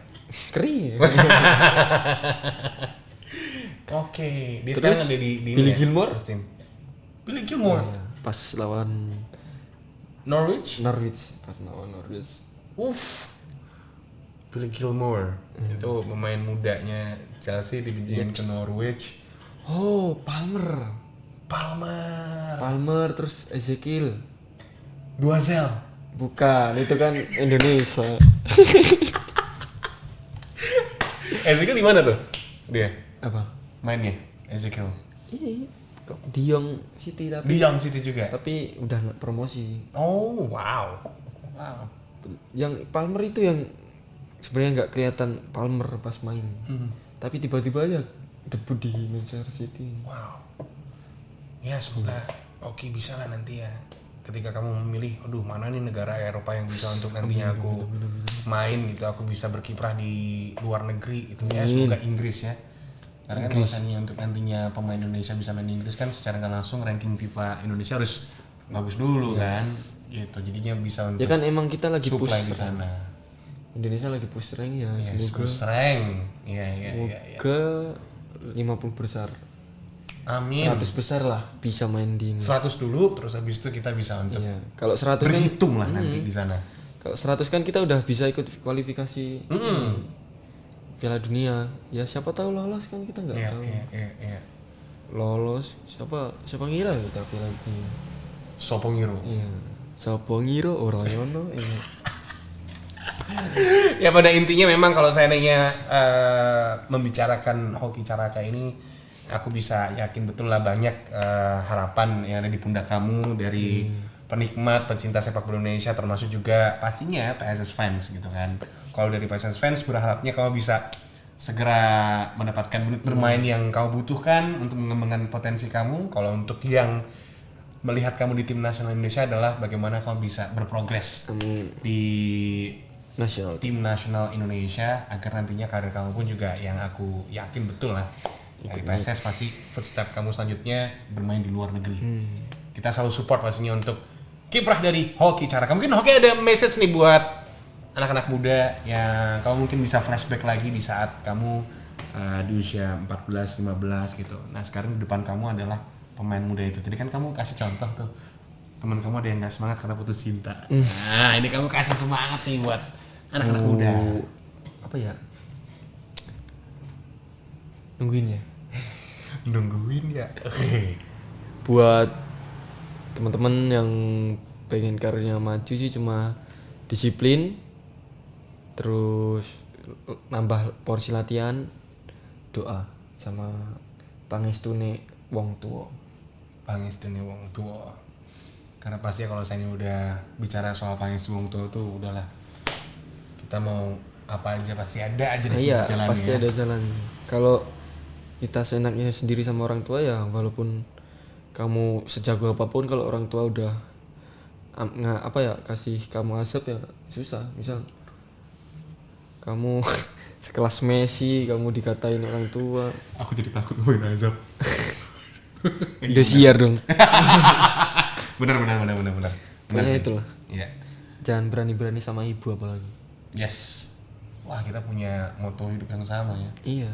Speaker 2: Kering.
Speaker 1: Oke, dia
Speaker 2: Terus,
Speaker 1: sekarang ada di, di
Speaker 2: Billy
Speaker 1: ya,
Speaker 2: Gilmore?
Speaker 1: team. Billy Gilmore.
Speaker 2: Iya, Pas lawan
Speaker 1: Norwich.
Speaker 2: Norwich, pas lawan Norwich.
Speaker 1: Uff. Billy Gilmore. Itu pemain mudanya Chelsea dipinjemin ke Norwich.
Speaker 2: Oh, Palmer.
Speaker 1: Palmer.
Speaker 2: Palmer terus Ezekiel.
Speaker 1: Dua zel.
Speaker 2: Bukan, itu kan Indonesia.
Speaker 1: Ezekiel di mana tuh? Dia
Speaker 2: Apa?
Speaker 1: mainnya Ezekiel.
Speaker 2: Iya, kok Diong City tapi
Speaker 1: Di Young City juga.
Speaker 2: tapi udah promosi.
Speaker 1: Oh, wow. Wow.
Speaker 2: Yang Palmer itu yang sebenarnya nggak kelihatan Palmer pas main.
Speaker 1: Hmm.
Speaker 2: Tapi tiba-tiba aja debut di Manchester City.
Speaker 1: Wow. Ya semoga Oki bisa lah nanti ya. Ketika kamu memilih, aduh mana nih negara Eropa yang bisa untuk nantinya aku main gitu, aku bisa berkiprah di luar negeri itu ya. Semoga Inggris ya. Karena kan kalau misalnya untuk nantinya pemain Indonesia bisa main di Inggris kan secara nggak langsung ranking FIFA Indonesia harus bagus dulu kan. Gitu. Jadinya bisa untuk
Speaker 2: Ya kan emang kita lagi push
Speaker 1: di sana.
Speaker 2: Indonesia lagi push rank ya,
Speaker 1: Ya,
Speaker 2: semoga
Speaker 1: rank. Iya, iya, iya. iya.
Speaker 2: ke 50 besar.
Speaker 1: Amin.
Speaker 2: 100 besar lah bisa main di ini.
Speaker 1: 100 dulu, terus habis itu kita bisa untuk
Speaker 2: Iya. Kalau 100 kan
Speaker 1: berhitung lah nanti di sana.
Speaker 2: kalau 100 kan kita udah bisa ikut kualifikasi
Speaker 1: Mm-mm.
Speaker 2: Piala Dunia. Ya siapa tahu lolos kan kita nggak
Speaker 1: Iya,
Speaker 2: tahu.
Speaker 1: iya, iya, iya.
Speaker 2: Lolos siapa siapa ngira kita Piala Dunia.
Speaker 1: Sopongiro.
Speaker 2: Iya. Siapa ngira orang yono iya.
Speaker 1: ya pada intinya memang kalau seandainya eh, membicarakan hoki caraka ini aku bisa yakin betul lah banyak eh, harapan yang ada di pundak kamu dari penikmat, pencinta sepak bola Indonesia termasuk juga pastinya PSS fans gitu kan. Kalau dari PSS fans berharapnya kamu bisa segera mendapatkan menit bermain yang kau butuhkan untuk mengembangkan potensi kamu. Kalau untuk yang melihat kamu di tim nasional Indonesia adalah bagaimana kamu bisa berprogres
Speaker 2: Amin.
Speaker 1: di
Speaker 2: Nasional.
Speaker 1: tim nasional Indonesia agar nantinya karir kamu pun juga yang aku yakin betul lah dari PSS pasti footstep kamu selanjutnya bermain di luar negeri. Kita selalu support pastinya untuk kiprah dari Hoki cara. Mungkin Hoki ada message nih buat anak-anak muda yang kamu mungkin bisa flashback lagi di saat kamu uh, di usia 14, 15 gitu. Nah sekarang di depan kamu adalah pemain muda itu. Tadi kan kamu kasih contoh tuh teman kamu ada yang nggak semangat karena putus cinta. Nah ini kamu kasih semangat nih buat anak-anak muda.
Speaker 2: Oh, apa ya? Nungguin ya.
Speaker 1: Nungguin ya. Oke.
Speaker 2: Buat teman-teman yang pengen karirnya maju sih cuma disiplin, terus nambah porsi latihan, doa sama pangestune wong tua.
Speaker 1: Pangestune wong tua. Karena pasti kalau saya udah bicara soal pangestune wong tua tuh udahlah. Kita mau apa aja pasti ada aja
Speaker 2: Nah,
Speaker 1: deh
Speaker 2: iya,
Speaker 1: jalan
Speaker 2: pasti
Speaker 1: ya.
Speaker 2: ada jalan. Kalau kita seenaknya sendiri sama orang tua ya walaupun kamu sejago apa pun kalau orang tua udah nga- apa ya kasih kamu asap ya susah. Misal kamu sekelas Messi, kamu dikatain orang tua,
Speaker 1: Aku jadi takut main azab.
Speaker 2: udah siar dong.
Speaker 1: benar benar benar benar benar. Benar sih.
Speaker 2: itulah.
Speaker 1: Iya.
Speaker 2: Jangan berani-berani sama ibu apalagi.
Speaker 1: Yes. Wah, kita punya moto hidup yang sama ya.
Speaker 2: Iya.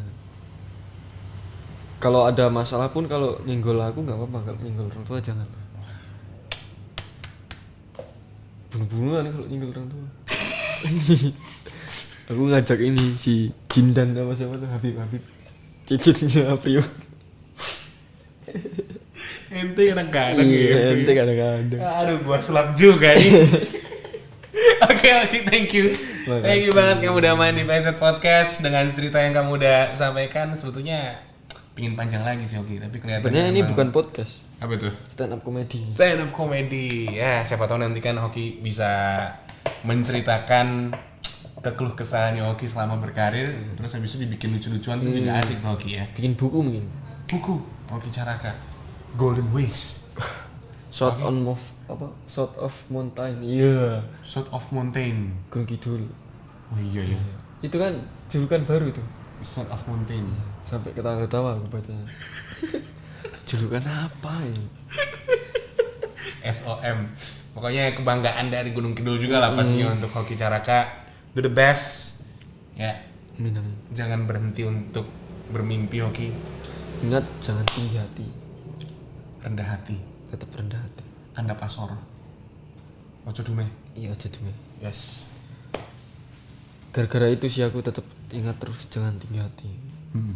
Speaker 2: Kalau ada masalah pun kalau nyenggol aku nggak apa-apa, kalau nyenggol orang tua jangan. Bunuh-bunuhan kalau nyenggol orang tua. aku ngajak ini si Jindan apa siapa tuh Habib Habib. Cicitnya Aprio.
Speaker 1: Ente kadang-kadang
Speaker 2: Iya, ente kadang-kadang.
Speaker 1: Aduh, gua sulap juga nih. Oke, oke, thank you.
Speaker 2: Makasih.
Speaker 1: Thank you banget kamu udah main di PZ Podcast dengan cerita yang kamu udah sampaikan. Sebetulnya pingin panjang lagi sih, oke. Tapi kelihatannya
Speaker 2: Sebenarnya ini bukan podcast,
Speaker 1: apa tuh?
Speaker 2: stand up comedy.
Speaker 1: Stand up comedy. Ya, siapa tahu nanti kan Hoki bisa menceritakan kekeluh kesahnya Hoki selama berkarir. Terus habis itu dibikin lucu-lucuan tuh juga asik tuh Hoki ya.
Speaker 2: Bikin buku mungkin.
Speaker 1: Buku Hoki Caraka. Golden Ways.
Speaker 2: Shot on move apa? Shot of mountain. Iya.
Speaker 1: Shot of Mountain.
Speaker 2: Gunung Kidul.
Speaker 1: Oh iya ya.
Speaker 2: Itu kan julukan baru tuh.
Speaker 1: Shot of Mountain.
Speaker 2: Sampai ketawa-ketawa aku bacanya julukan apa ini
Speaker 1: SOM. Pokoknya kebanggaan dari Gunung Kidul juga lah pastinya untuk Hoki Caraka. Do the best. Ya,
Speaker 2: amin.
Speaker 1: jangan berhenti untuk bermimpi Hoki.
Speaker 2: ingat jangan tinggi hati
Speaker 1: Rendah hati.
Speaker 2: tetap rendah hati
Speaker 1: Anda pasor. Ojo dume.
Speaker 2: iya aja dulu
Speaker 1: Yes.
Speaker 2: gara-gara itu sih aku tetap ingat terus jangan tinggi hati
Speaker 1: Hmm.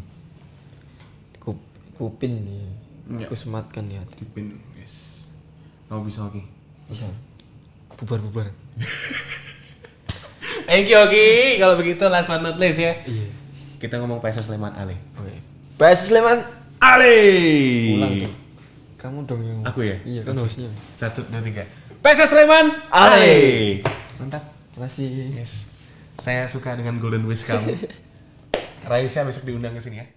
Speaker 2: Kup, kupin nih
Speaker 1: Iya.
Speaker 2: aku sematkan hati
Speaker 1: Dipin. Yes. Kamu bisa Hoki.
Speaker 2: bisa bubar-bubar
Speaker 1: Thank you Hoki. Kalau begitu last but not least ya.
Speaker 2: iya
Speaker 1: Kita ngomong PSS Sleman Ale.
Speaker 2: oke PS Sleman
Speaker 1: Ale.
Speaker 2: ulang dong. kamu dong yang
Speaker 1: Aku ya?
Speaker 2: iya kan hostnya
Speaker 1: Satu, dua, tiga. PSS Sleman Ale. Mantap.
Speaker 2: makasih
Speaker 1: Yes. Saya suka dengan Golden Wish kamu. Raisya besok diundang ke sini ya.